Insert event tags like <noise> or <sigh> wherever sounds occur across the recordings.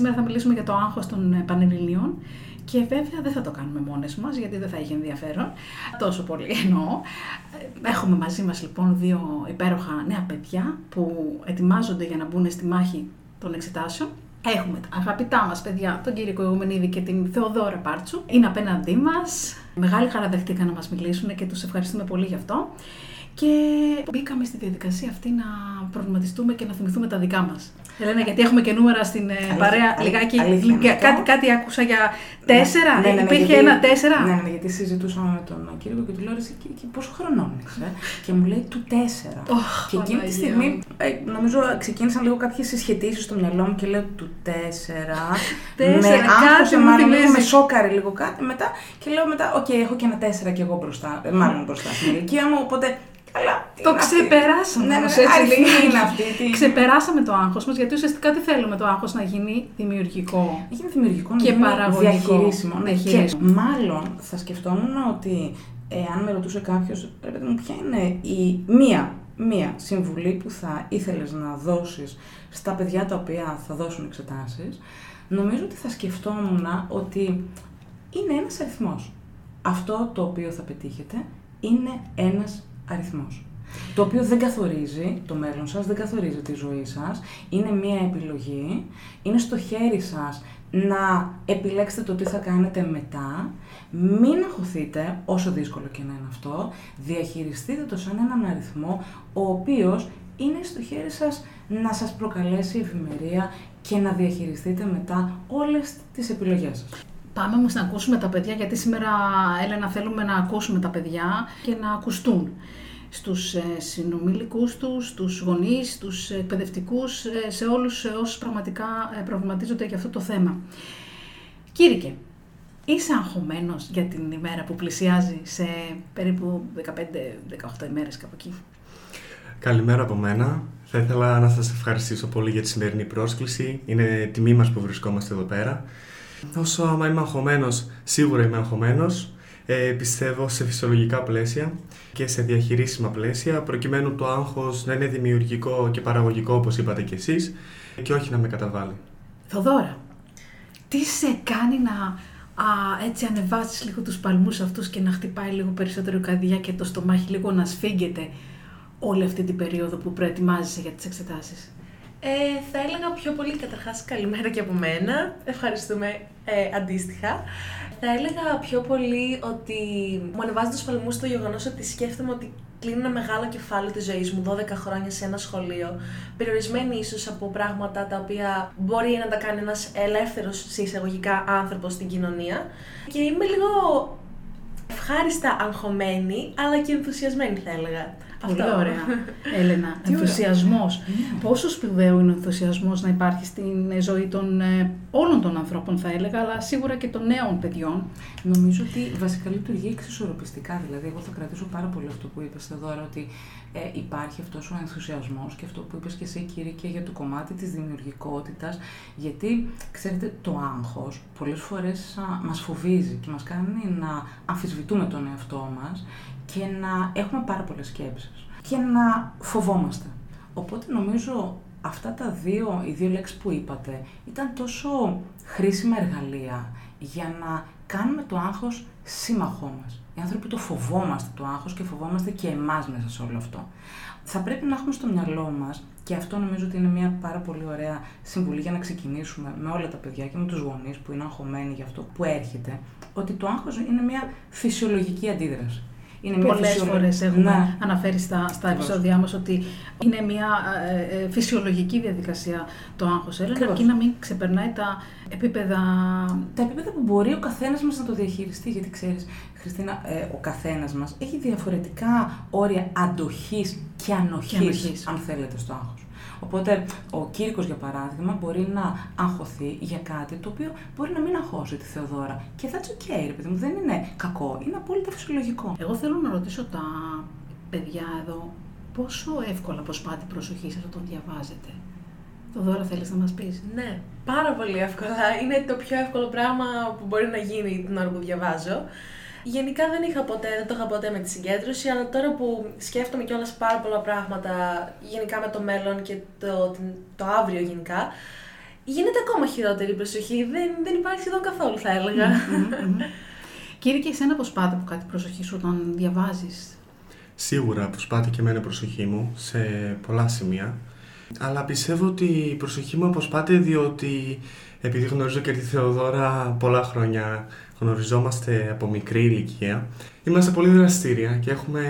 σήμερα θα μιλήσουμε για το άγχος των ε, Πανελληνίων και βέβαια δεν θα το κάνουμε μόνες μας γιατί δεν θα έχει ενδιαφέρον. Τόσο πολύ εννοώ. Ε, έχουμε μαζί μας λοιπόν δύο υπέροχα νέα παιδιά που ετοιμάζονται για να μπουν στη μάχη των εξετάσεων. Έχουμε τα αγαπητά μας παιδιά, τον κύριο Κοηγουμενίδη και την Θεοδόρα Πάρτσου. Είναι απέναντί μας. Μεγάλη χαρά δεχτήκαν να μας μιλήσουν και τους ευχαριστούμε πολύ γι' αυτό. Και μπήκαμε στη διαδικασία αυτή να προβληματιστούμε και να θυμηθούμε τα δικά μας. Ελένα, γιατί έχουμε και νούμερα στην ε, αλήθεια, παρέα. Λιγάκι, αλήθεια, κάτι, κάτι άκουσα για τέσσερα. Ναι, ναι, ναι, Υπήρχε γιατί, ένα τέσσερα. Ναι, ναι, γιατί συζητούσαμε με τον κύριο και του λέω και, και πόσο χρονών είσαι. και μου λέει του τέσσερα. Oh, και εκείνη τη στιγμή, ε, νομίζω ξεκίνησαν λίγο κάποιες συσχετίσεις στο μυαλό μου και λέω του τέσσερα. τέσσερα, με άγχωσε μάλλον λίγο, με σόκαρε λίγο κάτι. Μετά, και λέω μετά, OK, okay, έχω και ένα τέσσερα κι εγώ μπροστά. Ε, μάλλον μπροστά στην ηλικία μου, οπότε Καλά, το ξεπεράσαμε. Ναι, ναι, ναι, είναι αυτή. Τι... Ξεπεράσαμε το άγχος μας, γιατί ουσιαστικά τι θέλουμε το άγχος να γίνει δημιουργικό. Γίνει δημιουργικό, και παραγωγικό. Διαχειρίσιμο. Ναι, και μάλλον θα σκεφτόμουν ότι εάν με ρωτούσε κάποιος, πρέπει μου, ποια είναι η μία, μία συμβουλή που θα ήθελες να δώσεις στα παιδιά τα οποία θα δώσουν εξετάσεις, νομίζω ότι θα σκεφτόμουν ότι είναι ένας αριθμός. Αυτό το οποίο θα πετύχετε είναι ένας αριθμός. Το οποίο δεν καθορίζει το μέλλον σας, δεν καθορίζει τη ζωή σας. Είναι μία επιλογή. Είναι στο χέρι σας να επιλέξετε το τι θα κάνετε μετά. Μην αγχωθείτε, όσο δύσκολο και να είναι αυτό. Διαχειριστείτε το σαν έναν αριθμό, ο οποίος είναι στο χέρι σας να σας προκαλέσει ευημερία και να διαχειριστείτε μετά όλες τις επιλογές σας. Πάμε όμως να ακούσουμε τα παιδιά, γιατί σήμερα, Έλενα, θέλουμε να ακούσουμε τα παιδιά και να ακουστούν στους ε, συνομιλικούς τους, στους γονείς, στους εκπαιδευτικούς, ε, σε όλους όσους πραγματικά ε, προβληματίζονται για αυτό το θέμα. Κήρυκε, είσαι αγχωμένος για την ημέρα που πλησιάζει σε περίπου 15-18 ημέρες κάπου εκεί; Καλημέρα από μένα. Θα ήθελα να σας ευχαριστήσω πολύ για τη σημερινή πρόσκληση. Είναι τιμή μας που βρισκόμαστε εδώ πέρα. Όσο άμα είμαι αγχωμένος, σίγουρα είμαι αγχωμένος. Ε, πιστεύω σε φυσιολογικά πλαίσια και σε διαχειρίσιμα πλαίσια, προκειμένου το άγχος να είναι δημιουργικό και παραγωγικό, όπως είπατε κι εσείς, και όχι να με καταβάλει. Θοδώρα, τι σε κάνει να α, έτσι ανεβάζεις λίγο τους παλμούς αυτούς και να χτυπάει λίγο περισσότερο η καρδιά και το στομάχι λίγο να σφίγγεται όλη αυτή την περίοδο που προετοιμάζεσαι για τις εξετάσεις; Ε, θα έλεγα πιο πολύ καταρχάς καλημέρα και από μένα. Ευχαριστούμε ε, αντίστοιχα. Θα έλεγα πιο πολύ ότι μου ανεβάζει τους παλμού το γεγονός ότι σκέφτομαι ότι κλείνει ένα μεγάλο κεφάλαιο της ζωής μου, 12 χρόνια σε ένα σχολείο, περιορισμένη ίσως από πράγματα τα οποία μπορεί να τα κάνει ένας ελεύθερος σε εισαγωγικά άνθρωπος στην κοινωνία. Και είμαι λίγο ευχάριστα αγχωμένη, αλλά και ενθουσιασμένη θα έλεγα. Πολύ Αυτό. ωραία. Έλενα, <laughs> ενθουσιασμός. Ναι. Πόσο σπουδαίο είναι ο ενθουσιασμός να υπάρχει στην ζωή των ε, όλων των ανθρώπων, θα έλεγα, αλλά σίγουρα και των νέων παιδιών. Νομίζω ότι βασικά λειτουργεί εξισορροπιστικά. Δηλαδή, εγώ θα κρατήσω πάρα πολύ αυτό που είπες εδώ, ότι ε, υπάρχει αυτός ο ενθουσιασμός και αυτό που είπες και εσύ, κύριε, και για το κομμάτι της δημιουργικότητας. Γιατί, ξέρετε, το άγχος πολλές φορές μας φοβίζει και μας κάνει να αμφισβητούμε τον εαυτό μας και να έχουμε πάρα πολλές σκέψεις και να φοβόμαστε. Οπότε νομίζω αυτά τα δύο, οι δύο λέξεις που είπατε ήταν τόσο χρήσιμα εργαλεία για να κάνουμε το άγχος σύμμαχό μας. Οι άνθρωποι το φοβόμαστε το άγχος και φοβόμαστε και εμάς μέσα σε όλο αυτό. Θα πρέπει να έχουμε στο μυαλό μας και αυτό νομίζω ότι είναι μια πάρα πολύ ωραία συμβουλή για να ξεκινήσουμε με όλα τα παιδιά και με τους γονείς που είναι αγχωμένοι για αυτό που έρχεται, ότι το άγχος είναι μια φυσιολογική αντίδραση. Είναι μια Πολλές φορές έχουμε ναι. αναφέρει στα, στα επεισόδια μας ότι είναι μια ε, ε, φυσιολογική διαδικασία το άγχος Έλενα και να μην ξεπερνάει τα επίπεδα... Τα επίπεδα που μπορεί ο καθένας μας να το διαχειριστεί, γιατί ξέρεις, Χριστίνα, ε, ο καθένας μας έχει διαφορετικά όρια αντοχής και ανοχής, και ανοχής. αν θέλετε, στο άγχος. Οπότε ο Κύρικος για παράδειγμα μπορεί να αγχωθεί για κάτι το οποίο μπορεί να μην αγχώσει τη Θεοδώρα. Και that's okay, ρε παιδί μου, δεν είναι κακό, είναι απόλυτα φυσιολογικό. Εγώ θέλω να ρωτήσω τα παιδιά εδώ πόσο εύκολα προσπάτε προσοχή σας όταν διαβάζετε. Το δώρα θέλεις να μας πεις; Ναι, πάρα πολύ εύκολα. Είναι το πιο εύκολο πράγμα που μπορεί να γίνει την ώρα που διαβάζω. Γενικά δεν είχα ποτέ, δεν το είχα ποτέ με τη συγκέντρωση, αλλά τώρα που σκέφτομαι κιόλας πάρα πολλά πράγματα γενικά με το μέλλον και το, το αύριο γενικά, γίνεται ακόμα χειρότερη η προσοχή. Δεν, δεν υπάρχει σχεδόν καθόλου, θα έλεγα. Κύριε, και εσένα πώς πάτε από κάτι προσοχή σου όταν διαβάζεις; Σίγουρα προσπάθει και εμένα η προσοχή μου σε πολλά σημεία. Αλλά πιστεύω ότι η προσοχή μου αποσπάται διότι επειδή γνωρίζω και τη Θεοδόρα πολλά χρόνια, γνωριζόμαστε από μικρή ηλικία, είμαστε πολύ δραστήρια και έχουμε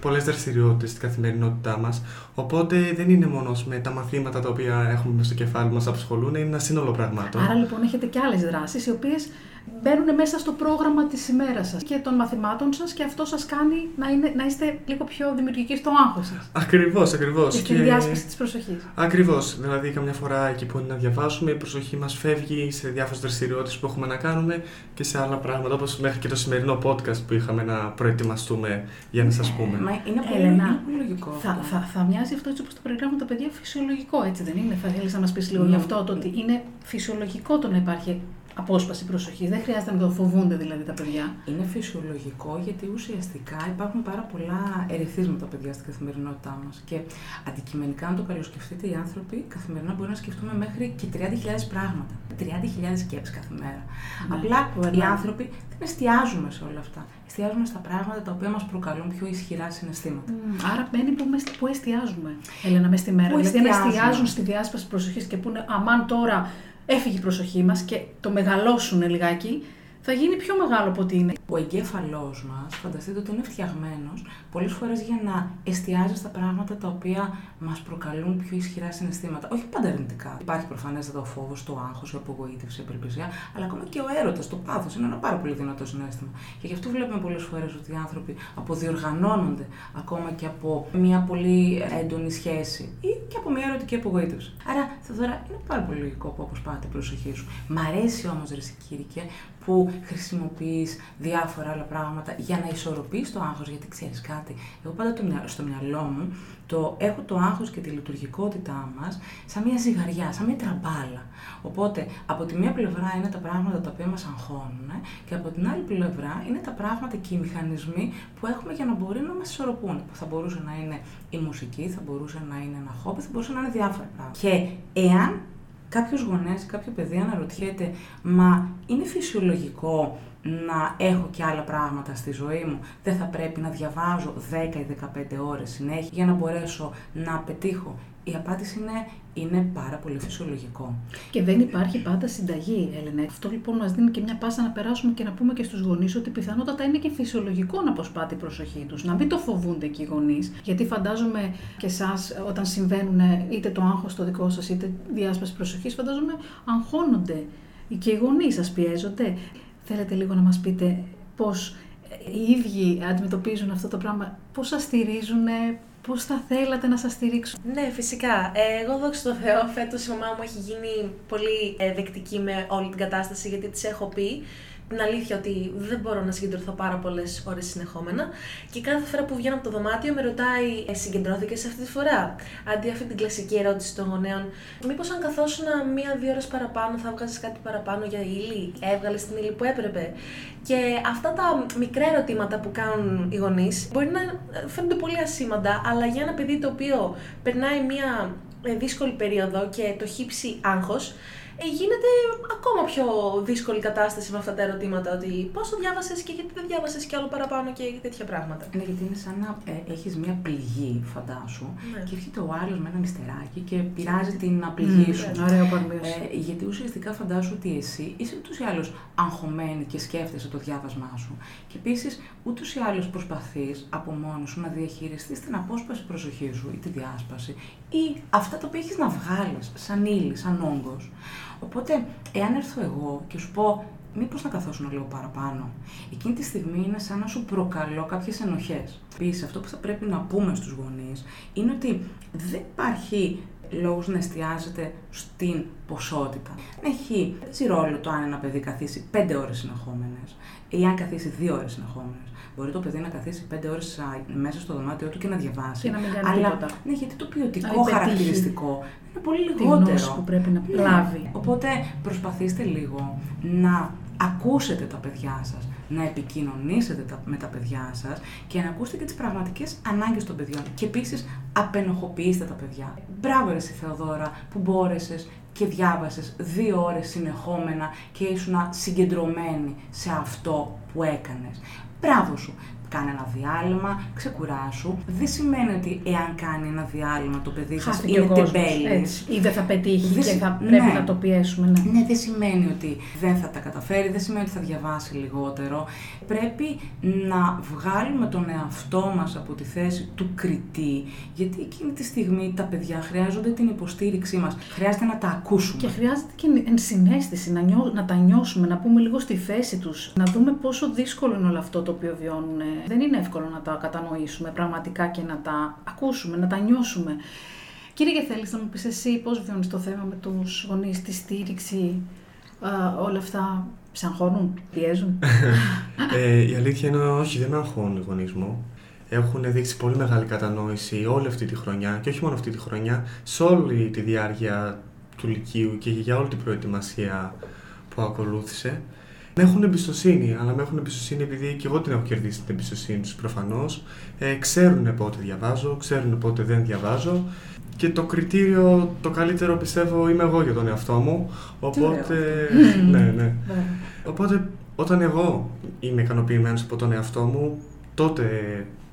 πολλές δραστηριότητες στην καθημερινότητά μας, οπότε δεν είναι μόνος με τα μαθήματα τα οποία έχουμε μέσα στο κεφάλι μας απασχολούν, είναι ένα σύνολο πραγμάτων. Άρα λοιπόν έχετε και άλλες δράσεις οι οποίες μπαίνουν μέσα στο πρόγραμμα της ημέρας σας και των μαθημάτων σας και αυτό σας κάνει να, είναι, να είστε λίγο πιο δημιουργικοί στο άγχος σας. Ακριβώς, ακριβώς. Και στην διάσπαση της προσοχής. Ακριβώς. Δηλαδή, καμιά φορά εκεί που είναι να διαβάσουμε, η προσοχή μας φεύγει σε διάφορες δραστηριότητες που έχουμε να κάνουμε και σε άλλα πράγματα, όπως μέχρι και το σημερινό podcast που είχαμε να προετοιμαστούμε για να σας πούμε. Μα είναι πολύ, Έλενα, είναι πολύ λογικό. Θα, αυτό. θα, θα μοιάζει αυτό έτσι όπως το περιγράφουν τα παιδιά φυσιολογικό, έτσι δεν είναι. Θα θέλεις να μας πεις λίγο Ναι. γι' αυτό, το ότι είναι φυσιολογικό το να υπάρχει απόσπαση προσοχής. Δεν χρειάζεται να το φοβούνται δηλαδή τα παιδιά. Είναι φυσιολογικό γιατί ουσιαστικά υπάρχουν πάρα πολλά ερεθίσματα παιδιά στην καθημερινότητά μας. Και αντικειμενικά, αν το καλοσκεφτείτε, οι άνθρωποι καθημερινά μπορεί να σκεφτούμε μέχρι και 30.000 πράγματα. 30.000 σκέψεις κάθε μέρα. Ναι, Απλά που οι περνάνε. άνθρωποι δεν εστιάζουμε σε όλα αυτά. Εστιάζουμε στα πράγματα τα οποία μας προκαλούν πιο ισχυρά συναισθήματα. Άρα μπαίνει που, μες- που εστιάζουμε, Έλενα, μες στη μέρα. Πού δηλαδή, αν εστιάζουμε. εστιάζουν στη διάσπαση προσοχής και πούνε αμάν τώρα έφυγε η προσοχή μας και το μεγαλώσουν λιγάκι, θα γίνει πιο μεγάλο από ό,τι είναι. Ο εγκέφαλός μας, φανταστείτε ότι είναι φτιαγμένος πολλές φορές για να εστιάζει στα πράγματα τα οποία μας προκαλούν πιο ισχυρά συναισθήματα. Όχι πάντα αρνητικά. Υπάρχει προφανέστατα ο φόβος, το άγχος, η απογοήτευση, η απελπισία, αλλά ακόμα και ο έρωτας, το πάθος είναι ένα πάρα πολύ δυνατό συνέστημα. Και γι' αυτό βλέπουμε πολλές φορές ότι οι άνθρωποι αποδιοργανώνονται ακόμα και από μια πολύ έντονη σχέση ή και από μια ερωτική απογοήτευση. Άρα, Θεοδώρα, είναι πάρα πολύ λογικό που αποσπάται η προσοχή σου. Μ' αρέσει όμως, Ρεσί Κήρυκε, που χρησιμοποιείς διάφορα άλλα πράγματα για να ισορροπείς το άγχος. Γιατί ξέρεις κάτι, εγώ πάντα το μυα- στο μυαλό μου το έχω το άγχος και τη λειτουργικότητά μας σαν μια ζυγαριά, σαν μια τραμπάλα. Οπότε, από τη μία πλευρά είναι τα πράγματα τα οποία μας αγχώνουν ε, και από την άλλη πλευρά είναι τα πράγματα και οι μηχανισμοί που έχουμε για να μπορεί να μας ισορροπούν. Που θα μπορούσε να είναι η μουσική, θα μπορούσε να είναι ένα χόμπι, θα μπορούσε να είναι διάφορα πράγματα. Και εάν κάποιος γονέας, κάποιο παιδί αναρωτιέται, μα είναι φυσιολογικό να έχω και άλλα πράγματα στη ζωή μου; Δεν θα πρέπει να διαβάζω 10 ή 15 ώρες συνέχεια για να μπορέσω να πετύχω. Η απάντηση είναι, είναι πάρα πολύ φυσιολογικό. Και δεν υπάρχει πάντα συνταγή, Έλενα. Αυτό λοιπόν μας δίνει και μια πάσα να περάσουμε και να πούμε και στους γονείς ότι πιθανότατα είναι και φυσιολογικό να αποσπάται η προσοχή τους. Να μην το φοβούνται και οι γονείς. Γιατί φαντάζομαι και εσάς, όταν συμβαίνουν είτε το άγχος το δικό σας είτε διάσπαση προσοχής, φαντάζομαι αγχώνονται. Και οι γονείς σας πιέζονται. Θέλετε λίγο να μας πείτε πώς οι ίδιοι αντιμετωπίζουν αυτό το πράγμα, πώς σας στηρίζουν, πώς θα θέλατε να σας στηρίξουν; Ναι, φυσικά. Ε, εγώ δόξα τω Θεώ, φέτος η μαμά μου έχει γίνει πολύ ε, δεκτική με όλη την κατάσταση γιατί της έχω πει την αλήθεια ότι δεν μπορώ να συγκεντρωθώ πάρα πολλές ώρες συνεχόμενα. Και κάθε φορά που βγαίνω από το δωμάτιο με ρωτάει, ε, συγκεντρώθηκες αυτή τη φορά; Αντί αυτή την κλασική ερώτηση των γονέων, Μήπως αν καθόσουν μία-δύο ώρες παραπάνω θα βγάζεις κάτι παραπάνω για ύλη, έβγαλες την ύλη που έπρεπε; Και αυτά τα μικρά ερωτήματα που κάνουν οι γονείς μπορεί να φαίνονται πολύ ασήμαντα, αλλά για ένα παιδί το οποίο περνάει μία ε, δύσκολη περίοδο και το χύψει άγχος, ε, γίνεται ακόμα πιο δύσκολη κατάσταση με αυτά τα ερωτήματα. Ότι πώ το διάβασες και γιατί δεν διάβασες κι άλλο παραπάνω και τέτοια πράγματα. Ναι, γιατί είναι σαν να ε, έχεις μια πληγή, φαντάσου, Ναι. και έρχεται ο άλλος με ένα νηστεράκι και πειράζει την πληγή σου. Ωραίο παρομοίωση. Ε, γιατί ουσιαστικά φαντάσου ότι εσύ είσαι ούτως ή άλλως αγχωμένη και σκέφτεσαι το διάβασμά σου. Και επίσης ούτως ή άλλως προσπαθείς από μόνος σου να διαχειριστείς την απόσπαση προσοχή σου ή τη διάσπαση ή αυτά τα οποία έχεις να βγάλεις σαν ύλη, σαν όγκος. Οπότε, εάν έρθω εγώ και σου πω, μήπως να καθόσουν λίγο παραπάνω, εκείνη τη στιγμή είναι σαν να σου προκαλώ κάποιες ενοχές. Επίσης, αυτό που θα πρέπει να πούμε στους γονείς είναι ότι δεν υπάρχει λόγος να εστιάζεται στην ποσότητα. Δεν έχει έτσι ρόλο το αν ένα παιδί καθίσει 5 ώρες συνεχόμενες ή αν καθίσει 2 ώρες συνεχόμενες. Μπορεί το παιδί να καθίσει 5 ώρες α, μέσα στο δωμάτιό του και να διαβάσει. Και να μην κάνει αλλά, τίποτα. Ναι, γιατί το ποιοτικό Να μην πετύχει χαρακτηριστικό είναι πολύ Τη λιγότερο. γνώση που πρέπει να Ναι. λάβει. Οπότε προσπαθήστε λίγο να ακούσετε τα παιδιά σας, να επικοινωνήσετε τα- με τα παιδιά σας και να ακούσετε και τις πραγματικές ανάγκες των παιδιών. Και επίσης απενοχοποιήστε τα παιδιά. Μπράβο ρε εσύ Θεοδώρα που μπόρεσες και διάβασες δύο ώρες συνεχόμενα και ήσουν συγκεντρωμένη σε αυτό που έκανες. Μπράβο σου κάνε ένα διάλειμμα, ξεκουράσου. Δεν σημαίνει ότι εάν κάνει ένα διάλειμμα το παιδί σας είναι τεμπέλης. Ή δεν θα πετύχει και θα πρέπει ναι. να το πιέσουμε. Ναι. ναι, δεν σημαίνει ότι δεν θα τα καταφέρει, δεν σημαίνει ότι θα διαβάσει λιγότερο. Πρέπει να βγάλουμε τον εαυτό μας από τη θέση του κριτή, γιατί εκείνη τη στιγμή τα παιδιά χρειάζονται την υποστήριξή μας. Χρειάζεται να τα ακούσουμε. Και χρειάζεται και ενσυναίσθηση, να, νιώ, να τα νιώσουμε, να πούμε λίγο στη θέση τους, να δούμε πόσο δύσκολο είναι όλο αυτό το οποίο βιώνουν δεν είναι εύκολο να τα κατανοήσουμε πραγματικά και να τα ακούσουμε, να τα νιώσουμε. Κύριε θέλεις να μου πεις εσύ πώς βιώνεις το θέμα με τους γονείς, τη στήριξη, όλα αυτά σε αγχώνουν, πιέζουν; <laughs> ε, η αλήθεια είναι όχι, δεν με αγχώνουν οι γονείς μου. Έχουν δείξει πολύ μεγάλη κατανόηση όλη αυτή τη χρονιά και όχι μόνο αυτή τη χρονιά, σε όλη τη διάρκεια του Λυκείου και για όλη την προετοιμασία που ακολούθησε. Με έχουν εμπιστοσύνη, αλλά με έχουν εμπιστοσύνη επειδή και εγώ την έχω κερδίσει την εμπιστοσύνη τους προφανώς. Ε, ξέρουν πότε διαβάζω, ξέρουν πότε δεν διαβάζω. Και το κριτήριο, το καλύτερο πιστεύω είμαι εγώ για τον εαυτό μου. Οπότε. ναι, ναι. Οπότε όταν εγώ είμαι ικανοποιημένος από τον εαυτό μου, τότε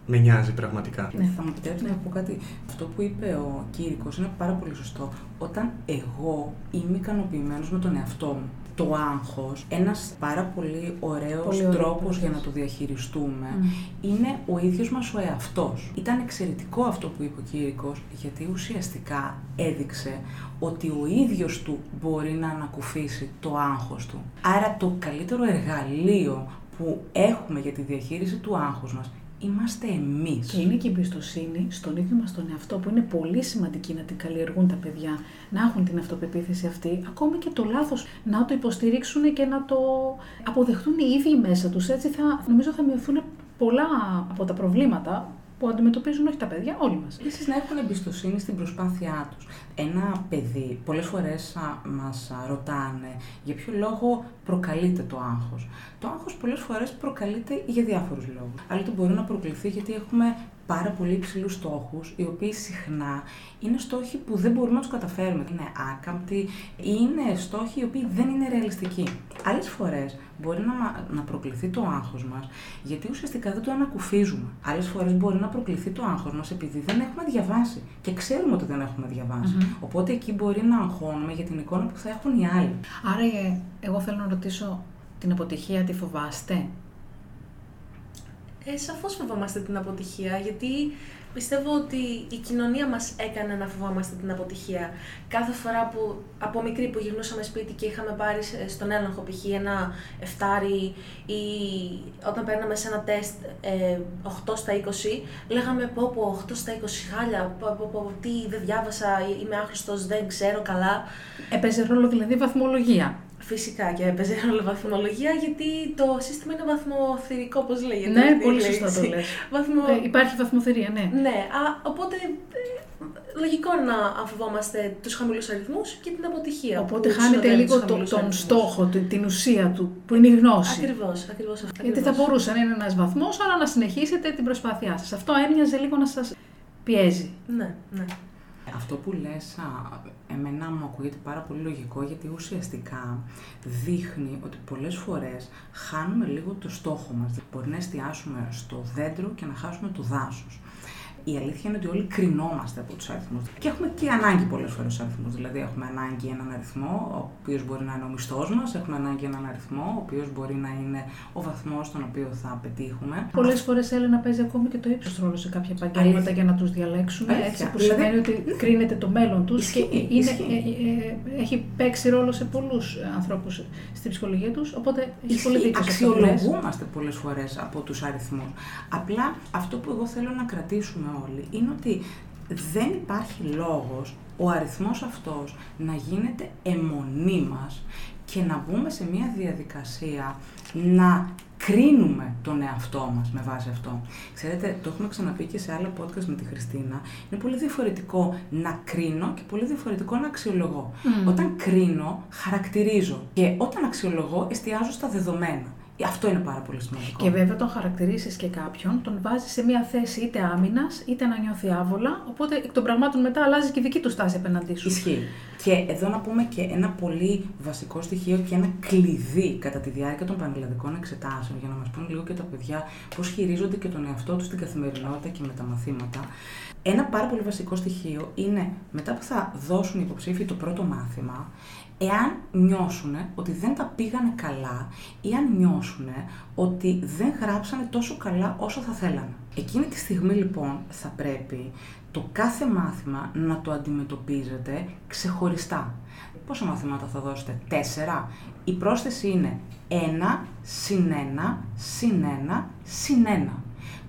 με νοιάζει πραγματικά. Ναι, θα μου επιτρέψετε να πω κάτι. Αυτό που είπε ο Κήρυκος είναι πάρα πολύ σωστό. Όταν εγώ είμαι ικανοποιημένος με τον εαυτό μου, το άγχος, ένας πάρα πολύ ωραίος πολύ τρόπος για να το διαχειριστούμε είναι ο ίδιος μας ο εαυτός. Ήταν εξαιρετικό αυτό που είπε ο Κήρυκος, γιατί ουσιαστικά έδειξε ότι ο ίδιος του μπορεί να ανακουφίσει το άγχος του. Άρα το καλύτερο εργαλείο που έχουμε για τη διαχείριση του άγχους μας είμαστε εμείς. Και είναι και η εμπιστοσύνη στον ίδιο μας τον εαυτό που είναι πολύ σημαντική να την καλλιεργούν τα παιδιά, να έχουν την αυτοπεποίθηση αυτή, ακόμη και το λάθος να το υποστηρίξουν και να το αποδεχτούν οι ίδιοι μέσα τους. Έτσι θα, νομίζω θα μειωθούν πολλά από τα προβλήματα που αντιμετωπίζουν όχι τα παιδιά, όλοι μας. Επίσης να έχουν εμπιστοσύνη στην προσπάθειά τους. Ένα παιδί, πολλές φορές μας ρωτάνε για ποιο λόγο προκαλείται το άγχος. Το άγχος πολλές φορές προκαλείται για διάφορους λόγους. Άλλοτε μπορεί να προκληθεί γιατί έχουμε πάρα πολύ υψηλούς στόχους, οι οποίοι συχνά είναι στόχοι που δεν μπορούμε να τους καταφέρουμε. Είναι άκαμπτοι, είναι στόχοι οι οποίοι δεν είναι ρεαλιστικοί. Άλλες φορές μπορεί να, να προκληθεί το άγχος μας, γιατί ουσιαστικά δεν το ανακουφίζουμε. Άλλες φορές μπορεί να προκληθεί το άγχος μας επειδή δεν έχουμε διαβάσει και ξέρουμε ότι δεν έχουμε Οπότε εκεί μπορεί να αγχώνουμε για την εικόνα που θα έχουν οι άλλοι. Άρα, ε, εγώ θέλω να ρωτήσω την αποτυχία, τη φοβάστε; Ε, σαφώς φοβόμαστε την αποτυχία, γιατί πιστεύω ότι η κοινωνία μας έκανε να φοβόμαστε την αποτυχία. Κάθε φορά που από μικρή που γυρνούσαμε σπίτι και είχαμε πάρει στον έλεγχο π.χ. ένα εφτάρι ή όταν παίρναμε σε ένα τεστ ε, 8 στα 20, λέγαμε πω πω 8 στα 20 χάλια, πω, πω, πω, τι δεν διάβασα, είμαι άχρηστος, δεν ξέρω καλά. Έπαιζε ρόλο δηλαδή βαθμολογία. Φυσικά και έπαιζε ρόλο βαθμολογία γιατί το σύστημα είναι βαθμοθυρικό, όπω λέγεται. Ναι, πολύ σωστά το λες. Βαθμο... Ε, υπάρχει βαθμοθυρία, ναι. Ναι, α, οπότε ε, λογικό να αφοβόμαστε τους χαμηλούς αριθμούς και την αποτυχία. Οπότε χάνεται λίγο το, τον στόχο, την ουσία του, που είναι η γνώση. Ακριβώς, ακριβώς αυτό. Γιατί θα μπορούσε να είναι ένας βαθμός, αλλά να συνεχίσετε την προσπάθειά σας. Αυτό έμοιαζε λίγο να σας πιέζει. Ναι, ναι. Αυτό που λες, εμένα μου ακούγεται πάρα πολύ λογικό γιατί ουσιαστικά δείχνει ότι πολλές φορές χάνουμε λίγο το στόχο μας. Μπορεί να εστιάσουμε στο δέντρο και να χάσουμε το δάσος η αλήθεια είναι ότι όλοι κρινόμαστε από τους αριθμούς. Και έχουμε και ανάγκη πολλές φορές του αριθμούς. Δηλαδή, έχουμε ανάγκη έναν αριθμό, ο οποίος μπορεί να είναι ο μισθός μας, έχουμε ανάγκη έναν αριθμό, ο οποίος μπορεί να είναι ο βαθμός στον οποίο θα πετύχουμε. Πολλές φορές Έλενα παίζει ακόμη και το ύψος ρόλο σε κάποια επαγγέλματα για να τους διαλέξουμε. Αλήθεια. Έτσι που δηλαδή, σημαίνει ότι κρίνεται το μέλλον τους και είναι, ε, ε, ε, έχει παίξει ρόλο σε πολλούς ανθρώπους στην ψυχολογία τους. Οπότε έχει πολύ δίκιο σε αυτό. Αξιολογούμαστε πολλές φορές από τους αριθμούς. Απλά αυτό που εγώ θέλω να κρατήσουμε όλοι είναι ότι δεν υπάρχει λόγος ο αριθμός αυτός να γίνεται αιμονή μας και να μπούμε σε μια διαδικασία να κρίνουμε τον εαυτό μας με βάση αυτό. Ξέρετε, το έχουμε ξαναπεί και σε άλλα podcast με τη Χριστίνα, είναι πολύ διαφορετικό να κρίνω και πολύ διαφορετικό να αξιολογώ. Όταν κρίνω, χαρακτηρίζω και όταν αξιολογώ, εστιάζω στα δεδομένα Αυτό είναι πάρα πολύ σημαντικό. Και βέβαια τον χαρακτηρίσει και κάποιον, τον βάζεις σε μια θέση είτε άμυνας είτε να νιώθει άβολα. Οπότε εκ των πραγμάτων μετά αλλάζεις και η δική του στάση απέναντί σου. Ισχύει. Και εδώ να πούμε και ένα πολύ βασικό στοιχείο και ένα κλειδί κατά τη διάρκεια των πανελλαδικών εξετάσεων, για να μας πούν λίγο και τα παιδιά πώς χειρίζονται και τον εαυτό τους στην καθημερινότητα και με τα μαθήματα. Ένα πάρα πολύ βασικό στοιχείο είναι μετά που θα δώσουν οι υποψήφοι το πρώτο μάθημα, εάν νιώσουν ότι δεν τα πήγανε καλά ή αν νιώσουν ότι δεν γράψανε τόσο καλά όσο θα θέλανε. Εκείνη τη στιγμή λοιπόν θα πρέπει το κάθε μάθημα να το αντιμετωπίζετε ξεχωριστά. Πόσα μαθήματα θα δώσετε, τέσσερα. Η πρόσθεση είναι ένα, συν ένα, συν ένα, συν ένα.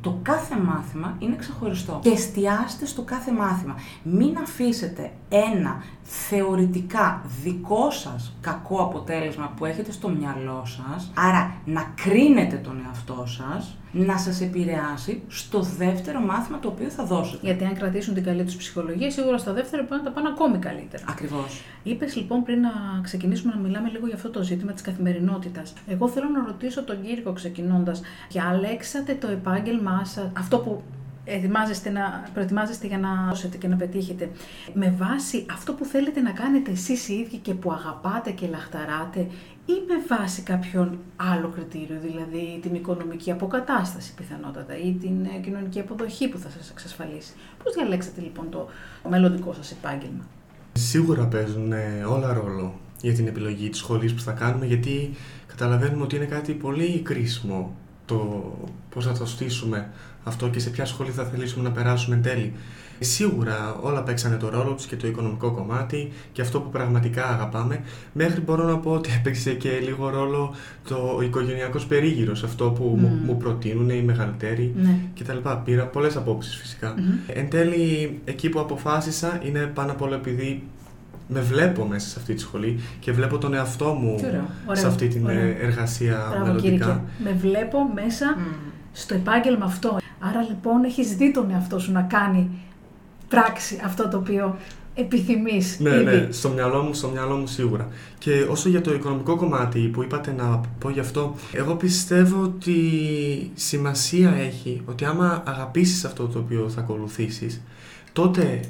Το κάθε μάθημα είναι ξεχωριστό και εστιάστε στο κάθε μάθημα. Μην αφήσετε ένα θεωρητικά δικό σας κακό αποτέλεσμα που έχετε στο μυαλό σας, άρα να κρίνετε τον εαυτό σας, να σας επηρεάσει στο δεύτερο μάθημα το οποίο θα δώσετε. Γιατί αν κρατήσουν την καλή τους ψυχολογία, σίγουρα στο δεύτερο μπορεί να τα πάνε ακόμη καλύτερα. Ακριβώς. Είπες λοιπόν πριν να ξεκινήσουμε να μιλάμε λίγο για αυτό το ζήτημα της καθημερινότητας. Εγώ θέλω να ρωτήσω τον Κύρικο ξεκινώντας, διαλέξατε το επάγγελμά σας, αυτό που ετοιμάζεστε να, προετοιμάζεστε για να δώσετε και να πετύχετε, με βάση αυτό που θέλετε να κάνετε εσείς οι ίδιοι και που αγαπάτε και λαχταράτε ή με βάση κάποιον άλλο κριτήριο, δηλαδή την οικονομική αποκατάσταση πιθανότατα ή την ε, κοινωνική αποδοχή που θα σας εξασφαλίσει. Πώς διαλέξατε λοιπόν το μελλοντικό σας επάγγελμα; Σίγουρα παίζουν ε, όλα ρόλο για την επιλογή της σχολής που θα κάνουμε γιατί καταλαβαίνουμε ότι είναι κάτι πολύ κρίσιμο το πώς θα το στήσουμε αυτό και σε ποια σχολή θα θελήσουμε να περάσουμε εν τέλει. Σίγουρα όλα παίξανε το ρόλο τους και το οικονομικό κομμάτι και αυτό που πραγματικά αγαπάμε. Μέχρι μπορώ να πω ότι <laughs> έπαιξε και λίγο ρόλο το οικογενειακός περίγυρος, αυτό που μου, μου προτείνουν οι μεγαλύτεροι Ναι. κτλ. Πήρα πολλές απόψεις φυσικά. Εν τέλει, εκεί που αποφάσισα είναι πάνω απ' όλα επειδή με βλέπω μέσα σε αυτή τη σχολή και βλέπω τον εαυτό μου Τι ωραίο, ωραίο, σε αυτή την ωραίο. ε, εργασία Μπράβο μελλοντικά. Κύριε. Με βλέπω μέσα Μμμ. στο επάγγελμα αυτό. Άρα λοιπόν έχεις δει τον εαυτό σου να κάνει πράξη αυτό το οποίο επιθυμείς Ναι, ήδη. ναι, στο μυαλό μου, στο μυαλό μου σίγουρα. Και όσο για το οικονομικό κομμάτι που είπατε να πω γι' αυτό, εγώ πιστεύω ότι σημασία έχει ότι άμα αγαπήσεις αυτό το οποίο θα ακολουθήσεις, τότε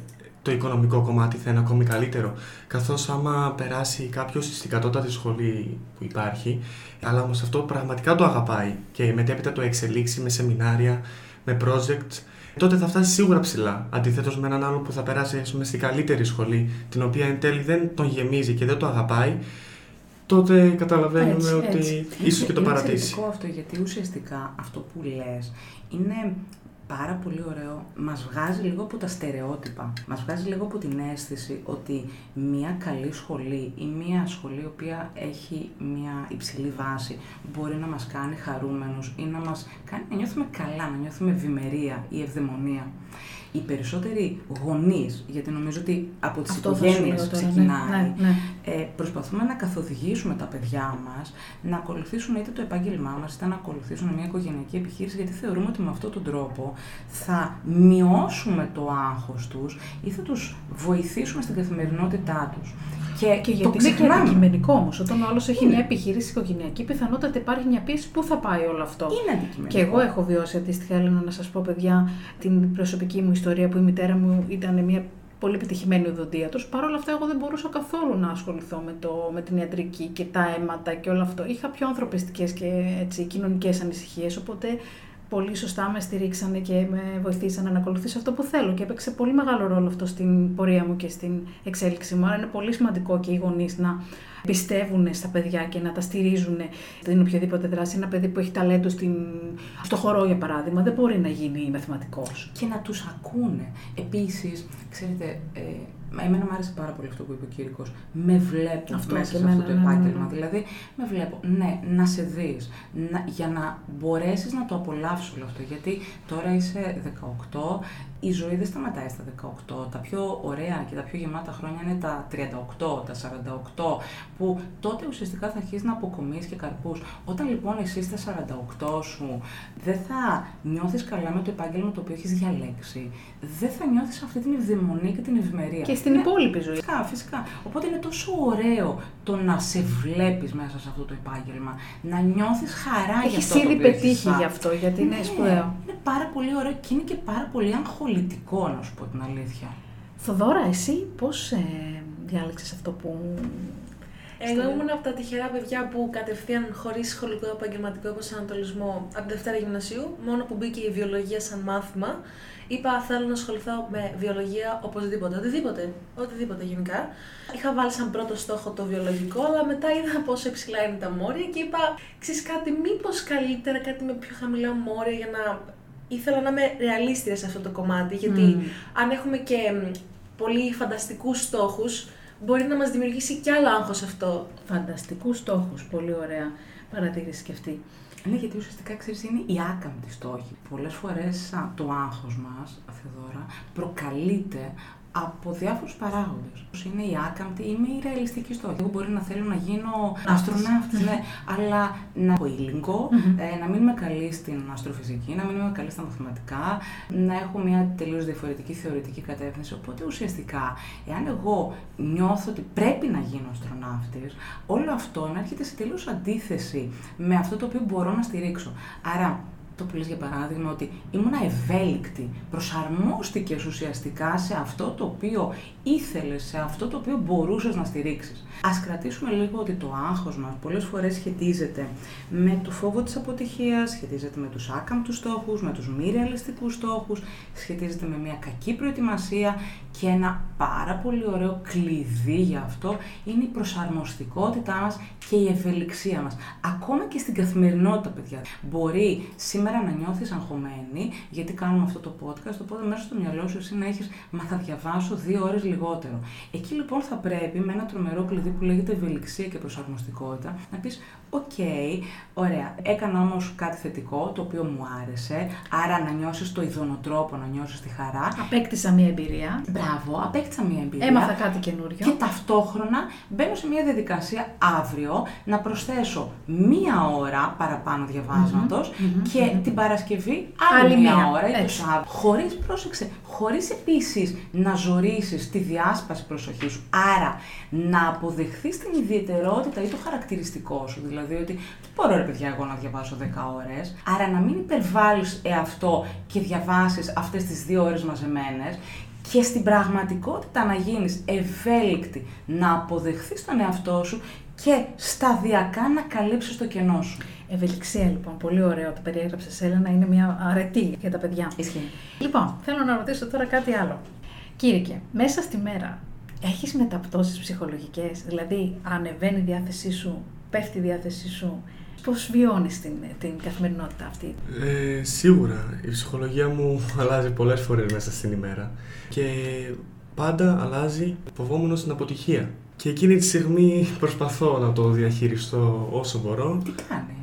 το οικονομικό κομμάτι θα είναι ακόμη καλύτερο. Καθώς άμα περάσει κάποιος στην κατώτατη σχολή που υπάρχει, αλλά όμως αυτό πραγματικά το αγαπάει και μετέπειτα το εξελίξει με σεμινάρια, με projects, τότε θα φτάσει σίγουρα ψηλά. Αντιθέτως με έναν άλλο που θα περάσει ας πούμε, στην καλύτερη σχολή, την οποία εν τέλει δεν τον γεμίζει και δεν το αγαπάει, τότε καταλαβαίνουμε Έτσι, ότι έτσι. ίσως και το είναι παρατήσει. εξαιρετικό αυτό γιατί ουσιαστικά αυτό που λες είναι πάρα πολύ ωραίο. Μας βγάζει λίγο από τα στερεότυπα. Μας βγάζει λίγο από την αίσθηση ότι μια καλή σχολή ή μια σχολή η οποία έχει μια υψηλή βάση μπορεί να μας κάνει χαρούμενους ή να μας κάνει να νιώθουμε καλά, να νιώθουμε ευημερία ή ευδαιμονία. Οι περισσότεροι γονείς, γιατί νομίζω ότι από τις Αυτό θα σου οικογένειες λέω τώρα, ναι, ξεκινάει, ναι, ναι. ε, προσπαθούμε να καθοδηγήσουμε τα παιδιά μας να ακολουθήσουν είτε το επάγγελμά μας, είτε να ακολουθήσουν μια οικογενειακή επιχείρηση, γιατί θεωρούμε ότι με αυτόν τον τρόπο θα μειώσουμε το άγχος τους ή θα τους βοηθήσουμε στην καθημερινότητά τους. Και, Και το γιατί είναι και ξεχνάμε. αντικειμενικό όμως. Όταν ο άλλος έχει Είναι. μια επιχείρηση οικογενειακή, πιθανότατα υπάρχει μια πίεση πού θα πάει όλο αυτό. Είναι αντικειμενικό. Και εγώ έχω βιώσει αντίστοιχα, Έλληνα, να σας πω, παιδιά, την προσωπική μου ιστορία που η μητέρα μου ήταν μια πολύ επιτυχημένη οδοντία τους. Παρ' όλα αυτά, εγώ δεν μπορούσα καθόλου να ασχοληθώ με, το, με την ιατρική και τα αίματα και όλο αυτό. Είχα πιο ανθρωπιστικές και έτσι, κοινωνικές ανησυχίες. Οπότε πολύ σωστά με στηρίξανε και με βοηθήσανε να ακολουθήσω αυτό που θέλω. Και έπαιξε πολύ μεγάλο ρόλο αυτό στην πορεία μου και στην εξέλιξη μου. Άρα είναι πολύ σημαντικό και οι γονείς να πιστεύουν στα παιδιά και να τα στηρίζουν στην οποιαδήποτε δράση. Ένα παιδί που έχει ταλέντο στην... στο χορό, για παράδειγμα, δεν μπορεί να γίνει μαθηματικός. και να τους ακούνε. Επίσης, ξέρετε, ε, μα εμένα μου άρεσε πάρα πολύ αυτό που είπε ο Κύρικος. Με βλέπω Αυτό μέσα και σε εμένα, αυτό το ναι, ναι, ναι, επάγγελμα. ναι. Δηλαδή, με βλέπω, ναι, να σε δεις, να, για να μπορέσεις να το απολαύσεις όλο αυτό. Γιατί τώρα είσαι 18, η ζωή δεν σταματάει στα 18. Τα πιο ωραία και τα πιο γεμάτα χρόνια είναι τα 38, τα 48, που τότε ουσιαστικά θα αρχίσεις να αποκομίσει και καρπούς. Όταν λοιπόν εσύ στα 48 σου δεν θα νιώθεις καλά με το επάγγελμα το οποίο έχεις διαλέξει, δεν θα νιώθεις αυτή την ευδαιμονία και την ευημερία. Και στην υπόλοιπη ζωή. Φυσικά, φυσικά. Οπότε είναι τόσο ωραίο το να σε βλέπεις μέσα σε αυτό το επάγγελμα, να νιώθεις χαρά για αυτό. Έχεις ήδη πετύχει γι' αυτό, γιατί είναι Ναι, σπουδαίο. Είναι πάρα πολύ ωραίο και είναι και πάρα πολύ αγχολητικό, να σου πω την αλήθεια. Θοδώρα, εσύ πώς ε, διάλεξες αυτό που... Εγώ ήμουν από τα τυχερά παιδιά που κατευθείαν χωρίς σχολικό επαγγελματικό προσανατολισμό από τη Δευτέρα Γυμνασίου, μόνο που μπήκε η βιολογία σαν μάθημα, είπα θέλω να ασχοληθώ με βιολογία οπωσδήποτε. Οτιδήποτε. Οτιδήποτε γενικά. Είχα βάλει σαν πρώτο στόχο το βιολογικό, αλλά μετά είδα πόσο υψηλά είναι τα μόρια και είπα, ξέρεις κάτι, μήπως καλύτερα κάτι με πιο χαμηλά μόρια για να. Ήθελα να είμαι ρεαλίστρια σε αυτό το κομμάτι, γιατί Μμμ. αν έχουμε και μ, πολύ φανταστικούς στόχους, μπορεί να μας δημιουργήσει κι άλλο άγχος αυτό. Φανταστικούς στόχους, πολύ ωραία παρατήρηση και αυτή. Ναι, γιατί ουσιαστικά ξέρεις είναι η άκαμπτη στόχη. Πολλές φορές α, το άγχος μας, Θεοδώρα, προκαλείται από διάφορους παράγοντες. Όπως Είναι η άκαμπτη ή η ρεαλιστική στόχη. Εγώ μπορεί να θέλω να γίνω αστροναύτης, ναι, αλλά να έχω ήλιγκο, ε, να μην είμαι καλή στην αστροφυσική, να μην είμαι καλή στα μαθηματικά, να έχω μια τελείως διαφορετική θεωρητική κατεύθυνση. Οπότε ουσιαστικά, εάν εγώ νιώθω ότι πρέπει να γίνω αστροναύτης, όλο αυτό να έρχεται σε τελείως αντίθεση με αυτό το οποίο μπορώ να στηρίξω. Άρα, το που λες για παράδειγμα ότι ήμουν ευέλικτη, προσαρμόστηκες ουσιαστικά σε αυτό το οποίο ήθελες, σε αυτό το οποίο μπορούσες να στηρίξεις. Ας κρατήσουμε λίγο ότι το άγχος μας πολλές φορές σχετίζεται με το φόβο της αποτυχίας, σχετίζεται με τους άκαμπτους στόχους, με τους μη ρεαλιστικούς στόχους, σχετίζεται με μια κακή προετοιμασία και ένα πάρα πολύ ωραίο κλειδί για αυτό είναι η προσαρμοστικότητά μας και η ευελιξία μας. Ακόμα και στην καθημερινότητα, παιδιά. Μπορεί σήμερα να νιώθεις αγχωμένη, γιατί κάνουμε αυτό το podcast, οπότε μέσα στο μυαλό σου εσύ να έχεις, μα θα διαβάσω δύο ώρες λιγότερο. Εκεί λοιπόν θα πρέπει με ένα τρομερό κλειδί που λέγεται ευελιξία και προσαρμοστικότητα να πεις, οκ, ωραία, έκανα όμως κάτι θετικό, το οποίο μου άρεσε, άρα να νιώσεις το ειδονοτρόπο, να νιώσεις τη χαρά. Απέκτησα μία εμπειρία, Μπράβο, απέκτησα μια εμπειρία. έμαθα κάτι καινούριο. Και ταυτόχρονα μπαίνω σε μια διαδικασία αύριο να προσθέσω μία ώρα παραπάνω διαβάσματος μμμ, και μμμ. την Παρασκευή άλλη, Άλλη μία μία, ώρα ή το έτσι. Σάββατο. Χωρίς, πρόσεξε, χωρίς επίσης να ζορίσεις τη διάσπαση προσοχής σου. Άρα να αποδεχθείς την ιδιαιτερότητα ή το χαρακτηριστικό σου. Δηλαδή ότι δεν μπορώ ρε παιδιά εγώ να διαβάσω 10 ώρες. Άρα να μην υπερβάλλεις εαυτό και διαβάσεις αυτές τις δύο ώρες μαζεμένες και στην πραγματικότητα να γίνεις ευέλικτη, να αποδεχθείς τον εαυτό σου και σταδιακά να καλύψεις το κενό σου. Ευελιξία λοιπόν, πολύ ωραίο το περιέγραψες Έλενα, είναι μια αρετή για τα παιδιά. Ισχύει. Λοιπόν, θέλω να ρωτήσω τώρα κάτι άλλο. Κύριε, μέσα στη μέρα έχεις μεταπτώσεις ψυχολογικές, δηλαδή ανεβαίνει η διάθεσή σου, πέφτει η διάθεσή σου, πώς βιώνεις την, την καθημερινότητα αυτή; Ε, σίγουρα η ψυχολογία μου <laughs> αλλάζει πολλές φορές μέσα στην ημέρα και πάντα αλλάζει φοβόμενο στην αποτυχία. Και εκείνη τη στιγμή προσπαθώ να το διαχειριστώ όσο μπορώ. Τι κάνεις,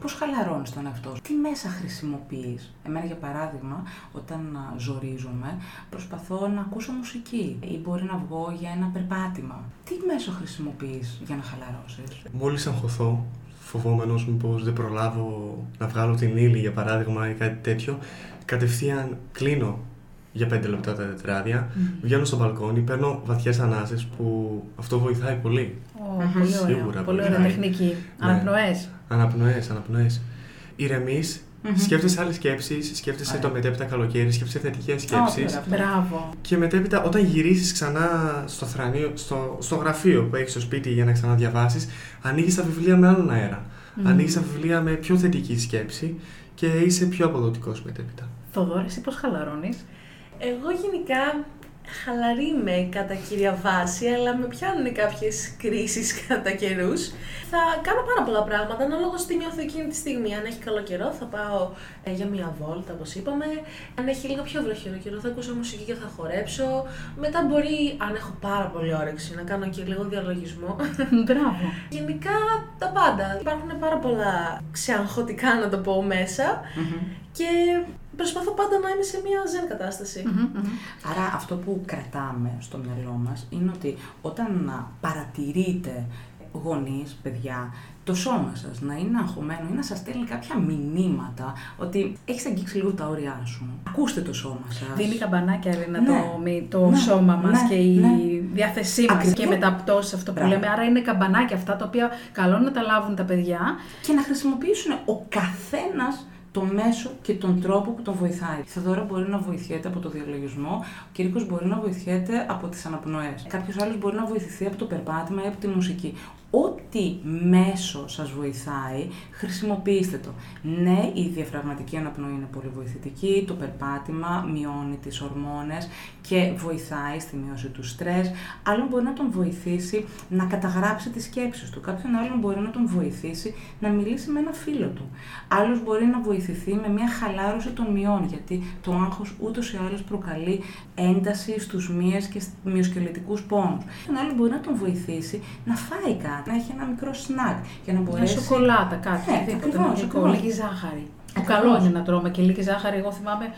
πώς, το, πώς χαλαρώνεις τον εαυτό σου, τι μέσα χρησιμοποιείς; Εμένα για παράδειγμα, όταν α, ζορίζομαι, προσπαθώ να ακούσω μουσική ή μπορεί να βγω για ένα περπάτημα. Τι μέσο χρησιμοποιείς για να χαλαρώσεις; Μόλις αγχωθώ, φοβόμενος μήπως δεν προλάβω να βγάλω την ύλη για παράδειγμα ή κάτι τέτοιο, κατευθείαν κλείνω για 5 λεπτά τα τετράδια, βγαίνω στο μπαλκόνι, παίρνω βαθιές ανάσες που αυτό βοηθάει πολύ. Ω, Μμμ. πολύ ωραία, Σίγουρα, πολύ πολύ ωραία ωραία. τεχνική. Ναι. Αναπνοές. Αναπνοές, αναπνοές. Ηρεμείς, Μμμ. σκέφτεσαι άλλες σκέψεις, σκέφτεσαι Ωραία. το μετέπειτα καλοκαίρι, σκέφτεσαι θετικές σκέψεις. ωραία. Μπράβο. Και μετέπειτα, όταν γυρίσεις ξανά στο, θρανείο, στο, στο γραφείο που έχεις στο σπίτι για να ξαναδιαβάσεις, ανοίγεις τα βιβλία με άλλον αέρα. Μμμ. Ανοίγεις τα βιβλία με πιο θετική σκέψη και είσαι πιο αποδοτικός μετέπειτα. Θοδόρη, εσύ πώς χαλαρώνεις; Εγώ γενικά χαλαρή είμαι κατά κύρια βάση, αλλά με πιάνουν κάποιες κρίσεις <laughs> κατά καιρούς. Θα κάνω πάρα πολλά πράγματα, ανάλογα τι νιώθω εκείνη τη στιγμή. Αν έχει καλό καιρό, θα πάω ε, για μία βόλτα, όπως είπαμε. Αν έχει λίγο πιο βροχερό καιρό, θα ακούσω μουσική και θα χορέψω. Μετά μπορεί, αν έχω πάρα πολύ όρεξη, να κάνω και λίγο διαλογισμό. <laughs> Μπράβο. Γενικά τα πάντα. Υπάρχουν πάρα πολλά ξεαγχωτικά, να το πω, μέσα. Μμμ. Και προσπαθώ πάντα να είμαι σε μια ζεν κατάσταση. Άρα αυτό που κρατάμε στο μυαλό μας είναι ότι όταν παρατηρείτε γονείς, παιδιά, το σώμα σας να είναι αγχωμένο ή να σας στέλνει κάποια μηνύματα ότι έχεις αγγίξει λίγο τα όρια σου. Ακούστε το σώμα σας. Δίνει καμπανάκια Ελένα, Ναι. το, το Ναι. σώμα μας Ναι. και η Ναι. διάθεσή μας Ακριβώς. και η μεταπτώση αυτό που Μπράβο. λέμε. Άρα είναι καμπανάκια αυτά τα οποία καλό να τα λάβουν τα παιδιά. και να χρησιμοποιήσουν ο καθένας το μέσο και τον τρόπο που τον βοηθάει. Η Θεοδόρα μπορεί να βοηθιέται από το διαλογισμό, ο Κήρυκος μπορεί να βοηθιέται από τις αναπνοές. Κάποιος άλλος μπορεί να βοηθηθεί από το περπάτημα ή από τη μουσική. Ό,τι μέσο σας βοηθάει, χρησιμοποιήστε το. Ναι, η διαφραγματική αναπνοή είναι πολύ βοηθητική, το περπάτημα μειώνει τις ορμόνες και βοηθάει στη μείωση του στρες. Άλλον μπορεί να τον βοηθήσει να καταγράψει τις σκέψεις του. Κάποιον άλλον μπορεί να τον βοηθήσει να μιλήσει με ένα φίλο του. Άλλος μπορεί να βοηθηθεί με μια χαλάρωση των μειών, γιατί το άγχος ούτως ή άλλως προκαλεί ένταση στους μύες και στους μυοσκελετικούς πόνους. Κάποιον άλλον μπορεί να τον βοηθήσει να φάει κάτι, να έχει ένα μικρό σνακ για να Μια μπορέσει... σοκολάτα, κάτι. Ναι, οτιδήποτε ακριβώς, μαγικό, ακριβώς. λίγη ζάχαρη. Που Ακριβώς. καλό είναι να τρώμε και λίγη ζάχαρη. Εγώ θυμάμαι ε,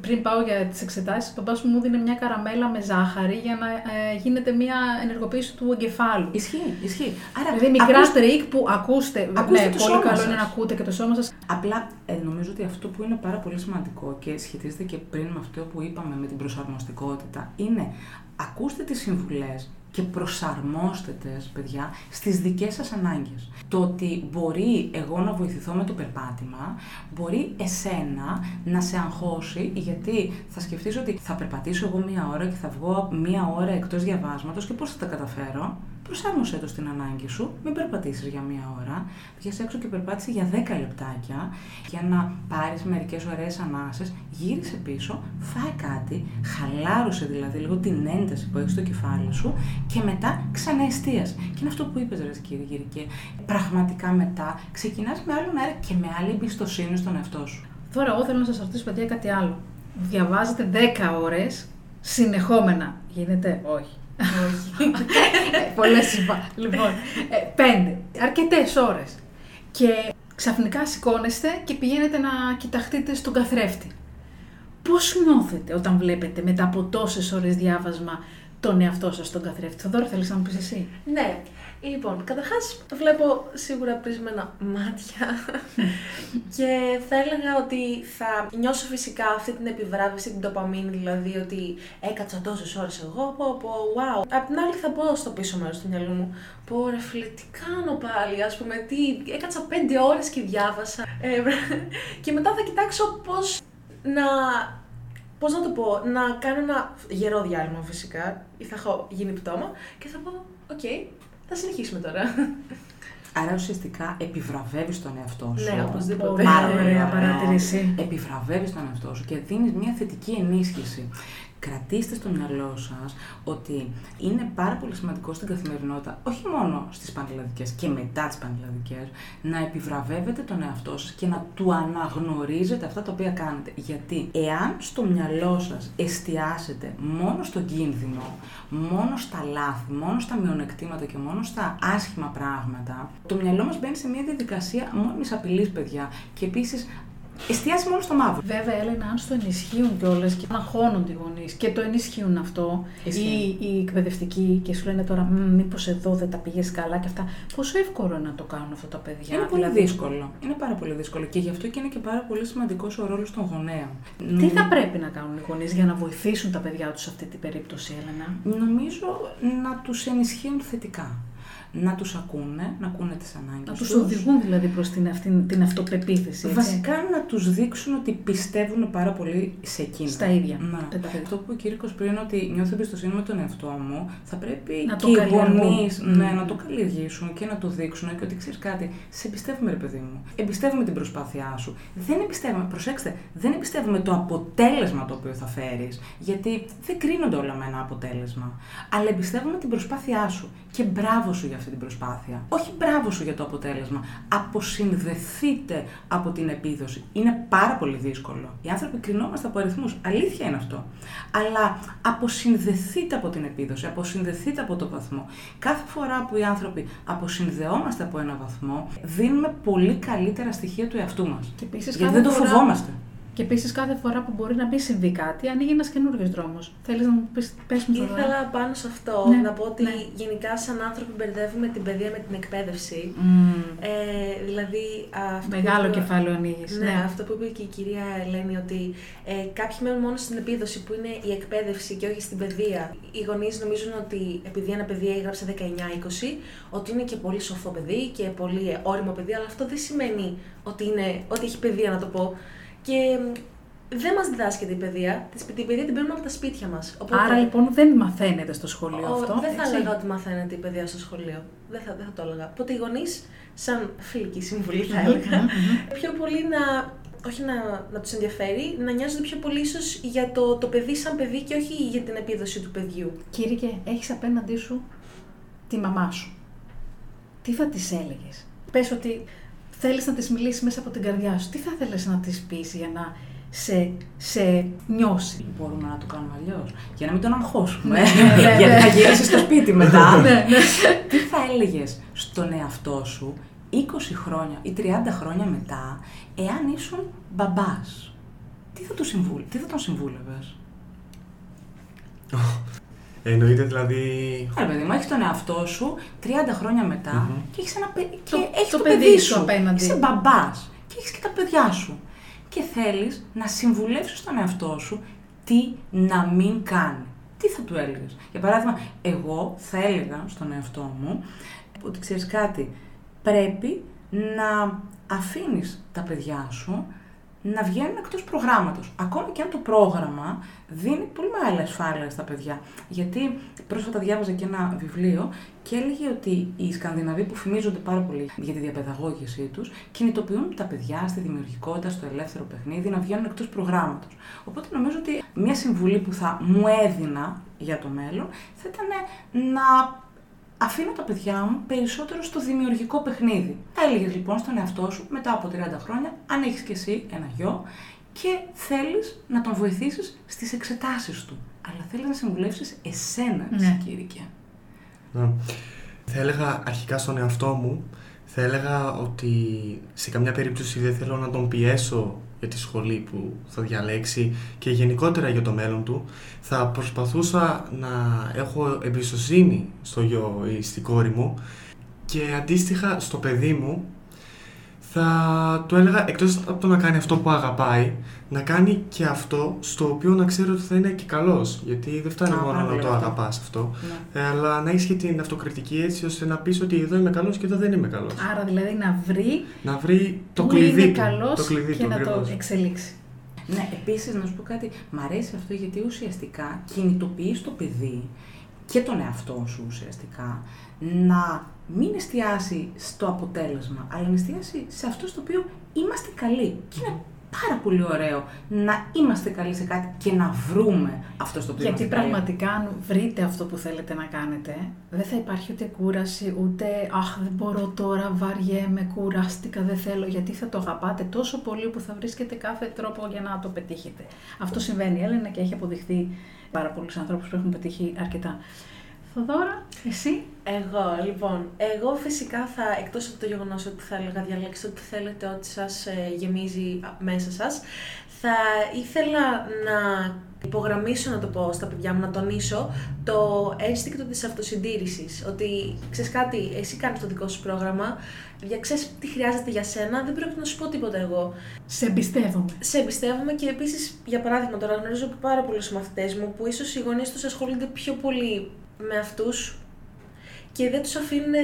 πριν πάω για τις εξετάσεις, ο παπάς μου μου δίνει μια καραμέλα με ζάχαρη για να ε, γίνεται μια ενεργοποίηση του εγκεφάλου. Ισχύει, ισχύει. Άρα, Δηλαδή μικρά ακούστε- τρικ που ακούστε. Ακούστε ναι, το πολύ σώμα καλό σας. είναι να ακούτε και το σώμα σας. Απλά ε, νομίζω ότι αυτό που είναι πάρα πολύ σημαντικό και σχετίζεται και πριν με αυτό που είπαμε με την προσαρμοστικότητα είναι ακούστε τις συμβουλές και προσαρμόστε τες, παιδιά, στις δικές σας ανάγκες. Το ότι μπορεί εγώ να βοηθηθώ με το περπάτημα, μπορεί εσένα να σε αγχώσει, γιατί θα σκεφτείς ότι θα περπατήσω εγώ μία ώρα και θα βγω μία ώρα εκτός διαβάσματος και πώς θα τα καταφέρω. Προσάρμοσέ το στην ανάγκη σου, μην περπατήσεις για μία ώρα, βγες έξω και περπάτησε για 10 λεπτάκια για να πάρεις μερικές ωραίες ανάσες, γύρισε πίσω, φάει κάτι, χαλάρωσε δηλαδή λίγο την ένταση που έχεις στο κεφάλι σου και μετά ξαναεστίασε. Και είναι αυτό που είπες ρε κύριε Γυρικέ, πραγματικά μετά ξεκινάς με άλλον αέρα και με άλλη εμπιστοσύνη στον εαυτό σου. Τώρα, εγώ θέλω να σας ρωτήσω, παιδιά, κάτι άλλο. Διαβάζετε 10 ώρες συνεχόμενα. Γίνεται, όχι. Όχι. Πολλές είπα. Λοιπόν, ε, πέντε. Αρκετές ώρες. Και ξαφνικά σηκώνεστε και πηγαίνετε να κοιταχτείτε στον καθρέφτη. Πώς νιώθετε όταν βλέπετε μετά από τόσες ώρες διάβασμα τον εαυτό σας στον καθρέφτη; Θοδόρα, θέλεις να μου πεις εσύ; Ναι. Λοιπόν, καταρχάς βλέπω σίγουρα πρισμένα μάτια <laughs> και θα έλεγα ότι θα νιώσω φυσικά αυτή την επιβράβευση, την τοπαμίνη, δηλαδή ότι έκατσα τόσες ώρες εγώ, πω, πω, wow. Απ' την άλλη θα πω στο πίσω μέρος του μυαλού μου, πω ρε φίλε, τι κάνω πάλι, ας πούμε, τι, έκατσα πέντε ώρες και διάβασα. Ε, και μετά θα κοιτάξω πώς να Πώς να το πω, να κάνω ένα γερό διάλειμμα φυσικά, ή θα έχω γίνει πτώμα και θα πω: Οκ, θα συνεχίσουμε τώρα. Άρα ουσιαστικά επιβραβεύεις τον εαυτό σου. Ναι, οπωσδήποτε. Πολύ Πάρα πολύ ωραία ωραία. παρατήρηση. Επιβραβεύεις τον εαυτό σου και δίνεις μια θετική ενίσχυση. Κρατήστε στο μυαλό σας ότι είναι πάρα πολύ σημαντικό στην καθημερινότητα, όχι μόνο στις πανελλαδικές και μετά τις πανελλαδικές, να επιβραβεύετε τον εαυτό σας και να του αναγνωρίζετε αυτά τα οποία κάνετε. Γιατί εάν στο μυαλό σας εστιάσετε μόνο στον κίνδυνο, μόνο στα λάθη, μόνο στα μειονεκτήματα και μόνο στα άσχημα πράγματα, το μυαλό μας μπαίνει σε μια διαδικασία μόνιμης απειλής, παιδιά. Και επίσης εστιάζει μόνο στο μαύρο. Βέβαια, Έλενα, αν στο ενισχύουν κιόλας και να χώνουν οι γονείς και το ενισχύουν αυτό, Ισχύει. ή οι εκπαιδευτικοί και σου λένε τώρα, μήπως εδώ δεν τα πήγες καλά και αυτά. Πόσο εύκολο είναι να το κάνουν αυτά τα παιδιά; Είναι πολύ δηλαδή. δύσκολο. Είναι πάρα πολύ δύσκολο. Και γι' αυτό και είναι και πάρα πολύ σημαντικός ο ρόλος των γονέων. Τι θα πρέπει να κάνουν οι γονείς για να βοηθήσουν τα παιδιά τους σε αυτή την περίπτωση, Έλενα; Νομίζω να τους ενισχύουν θετικά. Να τους ακούνε, να ακούνε τις ανάγκες Να τους οδηγούν δηλαδή προς την, αυτή, την αυτοπεποίθηση. έτσι. Βασικά να τους δείξουν ότι πιστεύουν πάρα πολύ σε εκείνα. Στα ίδια. Ναι. Δεν τα παιδιά. Αυτό που είπε ο Κύρκος πριν, ότι νιώθω εμπιστοσύνη με τον εαυτό μου, θα πρέπει Να και το οι καλλιεργούν. γονείς Μμμ. ναι, να το καλλιεργήσουν και να το δείξουν και ότι ξέρεις κάτι, σε εμπιστεύουμε, ρε παιδί μου. Εμπιστεύουμε την προσπάθειά σου. Δεν εμπιστεύουμε, προσέξτε, δεν εμπιστεύουμε το αποτέλεσμα το οποίο θα φέρεις, γιατί δεν κρίνονται όλα με ένα αποτέλεσμα. Αλλά εμπιστεύουμε την προσπάθειά σου. Και μπράβο σου για αυτή την προσπάθεια. Όχι μπράβο σου για το αποτέλεσμα. Αποσυνδεθείτε από την επίδοση. Είναι πάρα πολύ δύσκολο. Οι άνθρωποι κρινόμαστε από αριθμούς. Αλήθεια είναι αυτό. Αλλά αποσυνδεθείτε από την επίδοση, αποσυνδεθείτε από το βαθμό. Κάθε φορά που οι άνθρωποι αποσυνδεόμαστε από ένα βαθμό, δίνουμε πολύ καλύτερα στοιχεία του εαυτού μας. Και επίσης Γιατί κάθε δεν το φορά- φοβόμαστε. Και επίσης κάθε φορά που μπορεί να μην συμβεί κάτι, ανοίγει ένας καινούριο δρόμος. Θέλεις να μου πεις, πες μου τώρα. Ήθελα πάνω σε αυτό Ναι, να πω ότι ναι. γενικά σαν άνθρωποι μπερδεύουμε την παιδεία με την εκπαίδευση. Μμμ. Ε, δηλαδή, αυτό που Μεγάλο είπε- κεφάλαιο ανοίγεις. Ναι, αυτό που είπε και η κυρία Ελένη, ότι ε, κάποιοι μένουν μόνο στην επίδοση που είναι η εκπαίδευση και όχι στην παιδεία. Οι γονείς νομίζουν ότι επειδή ένα παιδί έγραψε 19-20, ότι είναι και πολύ σοφό παιδί και πολύ ε, όριμο παιδί, αλλά αυτό δεν σημαίνει ότι, είναι, ότι έχει παιδεία, να το πω. Και μ, δεν μας διδάσκεται η παιδεία. Τη- Την παιδεία την παίρνουμε από τα σπίτια μας. Άρα λοιπόν δεν μαθαίνεται στο σχολείο αυτό. Δεν θα έτσι; έλεγα ότι μαθαίνετε η παιδεία στο σχολείο. Δεν θα, δεν θα το έλεγα. Οπότε οι γονείς, σαν φιλική συμβουλή, θα έλεγα, Μμμ, μμμ. πιο πολύ να. Όχι να, να τους ενδιαφέρει, να νοιάζονται πιο πολύ ίσως για το, το παιδί σαν παιδί και όχι για την επίδοση του παιδιού. Κύριε, έχεις απέναντί σου τη μαμά σου. Τι θα της έλεγες; Πες ότι θέλεις να της μιλήσεις μέσα από την καρδιά σου. Τι θα θέλεις να της πεις για να σε, σε νιώσει; Μπορούμε να το κάνουμε αλλιώς; Για να μην τον αγχώσουμε. Ναι, ναι, <laughs> ναι, Γιατί ναι. θα γυρίσει στο σπίτι μετά. <laughs> Ναι, ναι. Τι θα έλεγες στον εαυτό σου 20 χρόνια ή 30 χρόνια μετά, εάν ήσουν μπαμπάς; Τι θα, του συμβούλ, τι θα τον συμβούλευες; <laughs> Εννοείται δηλαδή. Ε, παιδί μου, έχεις τον εαυτό σου 30 χρόνια μετά Μμμ. και έχεις ένα παι- και Το- έχεις το το, παιδί παιδί σου σου. απέναντι. Είσαι μπαμπάς και έχεις και τα παιδιά σου. Και θέλεις να συμβουλεύσει τον εαυτό σου τι να μην κάνει. Τι θα του έλεγες; Για παράδειγμα, εγώ θα έλεγα στον εαυτό μου ότι ξέρεις κάτι, πρέπει να αφήνεις τα παιδιά σου να βγαίνουν εκτός προγράμματος. Ακόμη και αν το πρόγραμμα δίνει πολύ μεγάλη ασφάλεια στα παιδιά. Γιατί πρόσφατα διάβαζα και ένα βιβλίο και έλεγε ότι οι Σκανδιναβοί που φημίζονται πάρα πολύ για τη διαπαιδαγώγησή τους κινητοποιούν τα παιδιά στη δημιουργικότητα, στο ελεύθερο παιχνίδι, να βγαίνουν εκτός προγράμματος. Οπότε νομίζω ότι μια συμβουλή που θα μου έδινα για το μέλλον θα ήταν να αφήνω τα παιδιά μου περισσότερο στο δημιουργικό παιχνίδι. Θα έλεγες λοιπόν στον εαυτό σου μετά από 30 χρόνια, αν έχεις και εσύ ένα γιο και θέλεις να τον βοηθήσεις στις εξετάσεις του. Αλλά θέλεις να συμβουλεύσεις εσένα, Ναι. ναι. Κήρυκε. Ναι. Θα έλεγα αρχικά στον εαυτό μου, θα έλεγα ότι σε καμιά περίπτωση δεν θέλω να τον πιέσω για τη σχολή που θα διαλέξει και γενικότερα για το μέλλον του. Θα προσπαθούσα να έχω εμπιστοσύνη στο γιο ή στην κόρη μου και αντίστοιχα στο παιδί μου θα του έλεγα εκτός από το να κάνει αυτό που αγαπάει, να κάνει και αυτό στο οποίο να ξέρει ότι θα είναι και καλός. Γιατί δεν φτάνει Α, μόνο πάρα να πολύ το αυτό. αγαπάς αυτό. Ναι. Ε, αλλά να έχεις και την αυτοκριτική έτσι ώστε να πεις ότι εδώ είμαι καλός και εδώ δεν είμαι καλός. Άρα δηλαδή να βρει Να βρει το που κλειδί είναι του. καλός το κλειδί και του, να το ακριβώς. εξελίξει. Ναι, επίσης να σου πω κάτι, μ' αρέσει αυτό γιατί ουσιαστικά κινητοποιείς το παιδί και τον εαυτό σου ουσιαστικά να μην εστιάσει στο αποτέλεσμα, αλλά να εστιάσει σε αυτό στο οποίο είμαστε καλοί. Και είναι πάρα πολύ ωραίο να είμαστε καλοί σε κάτι και να βρούμε αυτό στο οποίο Γιατί είμαστε καλοί. πραγματικά αν βρείτε αυτό που θέλετε να κάνετε, δεν θα υπάρχει ούτε κούραση, ούτε «Αχ, δεν μπορώ τώρα, βαριέμαι, κουράστηκα, δεν θέλω», γιατί θα το αγαπάτε τόσο πολύ που θα βρίσκετε κάθε τρόπο για να το πετύχετε. Αυτό συμβαίνει, η Έλενα, και έχει αποδειχθεί πάρα πολλούς ανθρώπους που έχουν πετύχει αρκετά. Θοδώρα, εσύ; Εγώ, λοιπόν, εγώ φυσικά θα, εκτός από το γεγονός ότι θα έλεγα διαλέξτε ό,τι θέλετε, ό,τι σας ε, γεμίζει α, μέσα σας, θα ήθελα να υπογραμμίσω, να το πω στα παιδιά μου, να τονίσω το ένστικτο της αυτοσυντήρησης. Ότι, ξέρεις κάτι, εσύ κάνεις το δικό σου πρόγραμμα, για ξέρεις τι χρειάζεται για σένα, δεν πρέπει να σου πω τίποτα εγώ. Σε εμπιστεύομαι. Σε εμπιστεύομαι και επίσης, για παράδειγμα, τώρα γνωρίζω από πάρα πολλούς μαθητές μου που ίσως οι γονείς τους ασχολούνται πιο πολύ με αυτούς και δεν τους αφήνουν,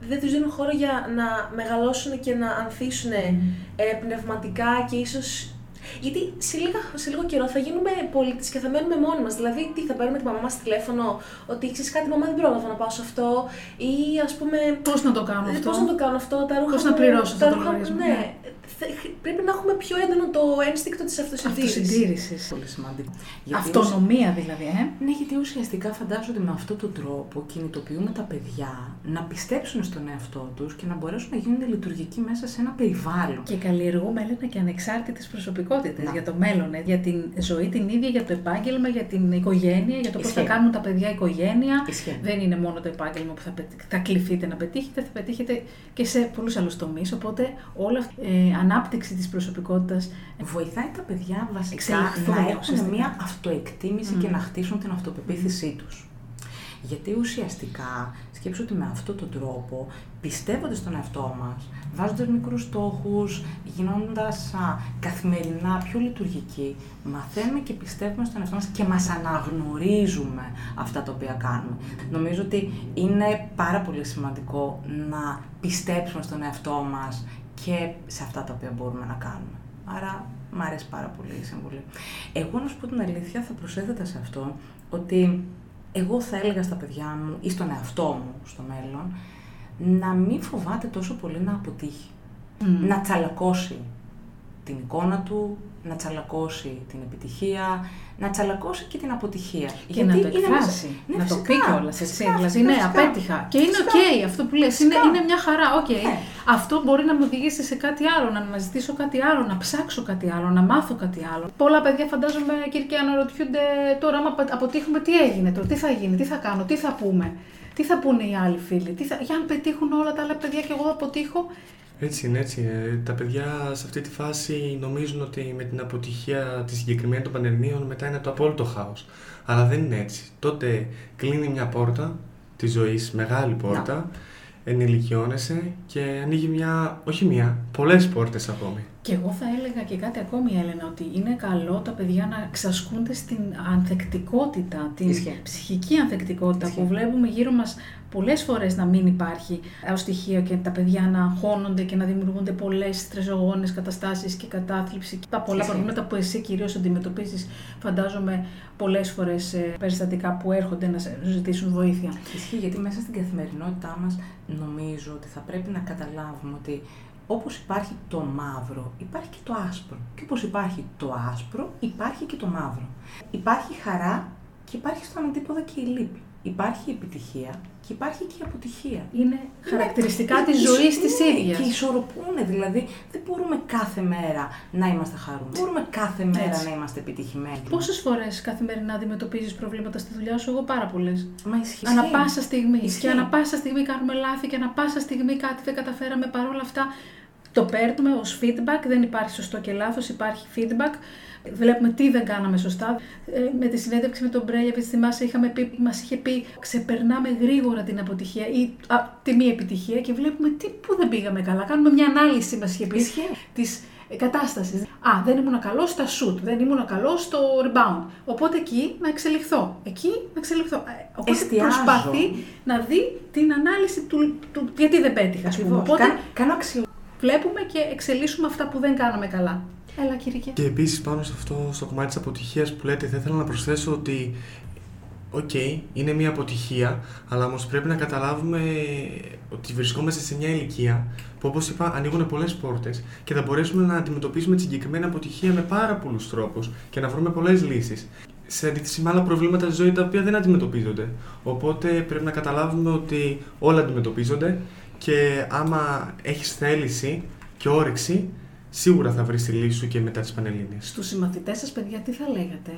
δεν τους δίνουν χώρο για να μεγαλώσουν και να ανθίσουν ε, πνευματικά και ίσως. Γιατί σε, λίγα, σε λίγο καιρό θα γίνουμε πολίτες και θα μένουμε μόνοι μας. Δηλαδή, τι θα παίρνουμε τη μαμά μας τηλέφωνο, ότι ξέρεις κάτι, μαμά δεν πρόλαβα να πάω σε αυτό, ή ας πούμε. Πώς να το κάνω Ε, αυτό; Πώς να το κάνω αυτό, τα ρούχα Πώς να μου, πληρώσω τα αυτό το ρούχα μου, λογαριασμό, Ναι. Ναι. Θε- Πρέπει να έχουμε πιο έντονο το ένστικτο της αυτοσυντήρησης. Αυτοσυντήρησης. Πολύ σημαντικό. Αυτονομία δηλαδή, ε. Ναι, γιατί ουσιαστικά φαντάζομαι ότι με αυτόν τον τρόπο κινητοποιούμε τα παιδιά να πιστέψουν στον εαυτό τους και να μπορέσουν να γίνουν λειτουργικοί μέσα σε ένα περιβάλλον. Και καλλιεργούμε, Έλενα, και ανεξάρτητες προσωπικότητες Να. για το μέλλον, ε, για την ζωή την ίδια, για το επάγγελμα, για την οικογένεια, για το πώς θα Ισχύει. κάνουν τα παιδιά οικογένεια. Ισχύει. Δεν είναι μόνο το επάγγελμα που θα, πετύ- θα κληθείτε να πετύχετε, θα πετύχετε και σε πολλούς άλλους τομείς. Οπότε, όλη αυτή η ε, ανάπτυξη ανάπτυξη της προσωπικότητας. Βοηθάει τα παιδιά βασικά Εξελιχθούν, να έχουν ουσιαστικά. μια αυτοεκτίμηση Μμμ. και να χτίσουν την αυτοπεποίθησή τους. Γιατί ουσιαστικά, σκέψου ότι με αυτόν τον τρόπο, πιστεύοντας στον εαυτό μας, βάζοντας μικρούς στόχους, γινώντας α, καθημερινά πιο λειτουργικοί, μαθαίνουμε και πιστεύουμε στον εαυτό μας και μας αναγνωρίζουμε αυτά τα οποία κάνουμε. Νομίζω ότι είναι πάρα πολύ σημαντικό να πιστέψουμε στον εαυτό μας και σε αυτά τα οποία μπορούμε να κάνουμε. Άρα, μ' αρέσει πάρα πολύ η συμβουλή. Εγώ, να σου πω την αλήθεια, θα προσέθετα σε αυτό ότι εγώ θα έλεγα στα παιδιά μου ή στον εαυτό μου στο μέλλον να μην φοβάται τόσο πολύ να αποτύχει. Μμ. Να τσαλακώσει την εικόνα του, να τσαλακώσει την επιτυχία, να τσαλακώσει και την αποτυχία. Και να το είναι εκφράσει. μέσα- Ναι, να το φυσικά, πει κιόλας. φυσικά, Δηλαδή, φυσικά, ναι, φυσικά. απέτυχα. Και είναι οκ Φυσικά. αυτό που λες. Είναι, Φυσικά. είναι μια χαρά. Οκ. Ναι. Αυτό μπορεί να με οδηγήσει σε κάτι άλλο, να αναζητήσω κάτι άλλο, να ψάξω κάτι άλλο, να μάθω κάτι άλλο. Πολλά παιδιά φαντάζομαι, Κυρκέ, αναρωτιούνται τώρα, άμα απο- αποτύχουμε, τι έγινε τώρα, τι θα γίνει, τι θα κάνω, τι θα πούμε. Τι θα πούνε οι άλλοι φίλοι, τι θα... για αν πετύχουν όλα τα άλλα παιδιά και εγώ θα αποτύχω. Έτσι είναι, έτσι είναι. Τα παιδιά σε αυτή τη φάση νομίζουν ότι με την αποτυχία τη συγκεκριμένη των πανελληνίων μετά είναι το απόλυτο χάος. Αλλά δεν είναι έτσι. Τότε κλείνει μια πόρτα της ζωής, μεγάλη πόρτα, ενηλικιώνεσαι και ανοίγει μια, όχι μια, πολλές πόρτες ακόμη. Και εγώ θα έλεγα και κάτι ακόμη, Έλενα, ότι είναι καλό τα παιδιά να εξασκούνται στην ανθεκτικότητα, την Ισχύει. ψυχική ανθεκτικότητα Ισχύει. που βλέπουμε γύρω μας πολλές φορές να μην υπάρχει ως στοιχείο και τα παιδιά να αγχώνονται και να δημιουργούνται πολλές στρεσογόνες καταστάσεις και κατάθλιψη. και Τα πολλά Ισχύει. προβλήματα που εσύ κυρίως αντιμετωπίζεις, φαντάζομαι πολλές φορές ε, περιστατικά που έρχονται να σε ζητήσουν βοήθεια. Ισχύει γιατί μέσα στην καθημερινότητά μας νομίζω ότι θα πρέπει να καταλάβουμε ότι όπως υπάρχει το μαύρο, υπάρχει και το άσπρο. Και όπως υπάρχει το άσπρο, υπάρχει και το μαύρο. Υπάρχει χαρά και υπάρχει στον αντίποδα και η λύπη. Υπάρχει η επιτυχία και υπάρχει και η αποτυχία. Είναι χαρακτηριστικά Είναι- της ισο- ζωής της ναι, ίδιας. Και ισορροπούν, δηλαδή δεν μπορούμε κάθε μέρα να είμαστε χαρούμενοι. Δεν μπορούμε κάθε μέρα Έτσι. να είμαστε επιτυχημένοι. Πόσες φορές καθημερινά αντιμετωπίζεις προβλήματα στη δουλειά σου, εγώ πάρα πολλές. Μα ισχύει. Ανά πάσα στιγμή. Ισχύει. Και ανά πάσα στιγμή κάνουμε λάθη και ανά πάσα στιγμή κάτι δεν καταφέραμε. Παρόλα αυτά το παίρνουμε ως feedback. Δεν υπάρχει σωστό και λάθος, υπάρχει feedback. Βλέπουμε τι δεν κάναμε σωστά. Ε, με τη συνέντευξη με τον Μπρέλια, θυμάσαι, είχαμε πει, μας είχε πει ξεπερνάμε γρήγορα την αποτυχία ή α, τη μη επιτυχία και βλέπουμε τι που δεν πήγαμε καλά. Κάνουμε μια ανάλυση, μας είχε πει, Ισχύει. της κατάστασης. Α, δεν ήμουν καλός στα shoot, δεν ήμουν καλός στο rebound. Οπότε εκεί να εξελιχθώ. Εκεί να εξελιχθώ. Ε, Οπότε Εστιάζω. προσπαθεί να δει την ανάλυση του, του γιατί δεν πέτυχα, ας πούμε. Ακριβώς. Οπότε Κα- κάνω αξιο... βλέπουμε και εξελίσσουμε αυτά που δεν κάναμε καλά. Έλα, Κυρική. Και επίσης πάνω σε αυτό, στο κομμάτι της αποτυχίας που λέτε, θα ήθελα να προσθέσω ότι. Οκ, είναι μια αποτυχία, αλλά όμως πρέπει να καταλάβουμε ότι βρισκόμαστε σε μια ηλικία που, όπως είπα, ανοίγουν πολλές πόρτες και θα μπορέσουμε να αντιμετωπίσουμε τη συγκεκριμένη αποτυχία με πάρα πολλούς τρόπους και να βρούμε πολλές λύσεις. Σε αντίθεση με άλλα προβλήματα στη ζωή τα οποία δεν αντιμετωπίζονται. Οπότε πρέπει να καταλάβουμε ότι όλα αντιμετωπίζονται και άμα έχεις θέληση και όρεξη, σίγουρα θα βρεις τη λύση σου και μετά τις Πανελλήνιες. Στους συμμαθητές σας, παιδιά, τι θα λέγατε;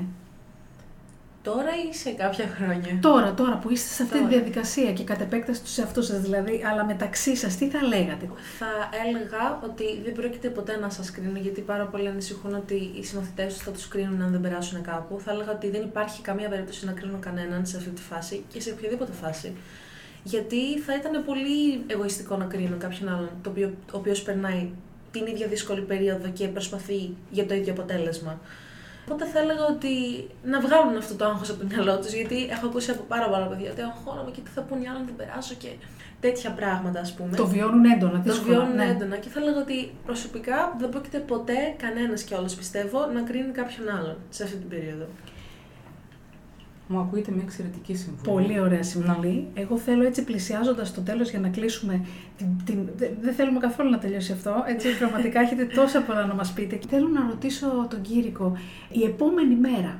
Τώρα ή σε κάποια χρόνια; Τώρα, τώρα που είστε σε αυτή τη Τώρα. διαδικασία και κατ' επέκταση τους εαυτούς σας δηλαδή, αλλά μεταξύ σας, τι θα λέγατε; Θα έλεγα ότι δεν πρόκειται ποτέ να σας κρίνω, γιατί πάρα πολλοί ανησυχούν ότι οι συμμαθητές τους θα τους κρίνουν αν δεν περάσουν κάπου. Θα έλεγα ότι δεν υπάρχει καμία περίπτωση να κρίνω κανέναν σε αυτή τη φάση και σε οποιαδήποτε φάση. Γιατί θα ήταν πολύ εγωιστικό να κρίνω κάποιον άλλον, το οποίο, ο οποίος περνάει την ίδια δύσκολη περίοδο και προσπαθεί για το ίδιο αποτέλεσμα. Οπότε θα έλεγα ότι να βγάλουν αυτό το άγχος από το μυαλό τους, γιατί έχω ακούσει από πάρα πολλά παιδιά ότι αγχώνομαι και τι θα πούνε οι άλλοι αν δεν περάσω και τέτοια πράγματα, ας πούμε. Το βιώνουν έντονα, Το δύσκολα. βιώνουν ναι. έντονα και θα έλεγα ότι προσωπικά δεν πρόκειται ποτέ κανένας κιόλας πιστεύω να κρίνει κάποιον άλλον σε αυτή την περίοδο. Μου ακούγεται μια εξαιρετική συμβουλή. Πολύ ωραία συμβουλή. Εγώ θέλω έτσι πλησιάζοντας το τέλος για να κλείσουμε. Την, την, δε- δεν θέλουμε καθόλου να τελειώσει αυτό. Έτσι, <laughs> πραγματικά έχετε τόσα πολλά να μας πείτε. Και θέλω να ρωτήσω τον Κήρικο, η επόμενη μέρα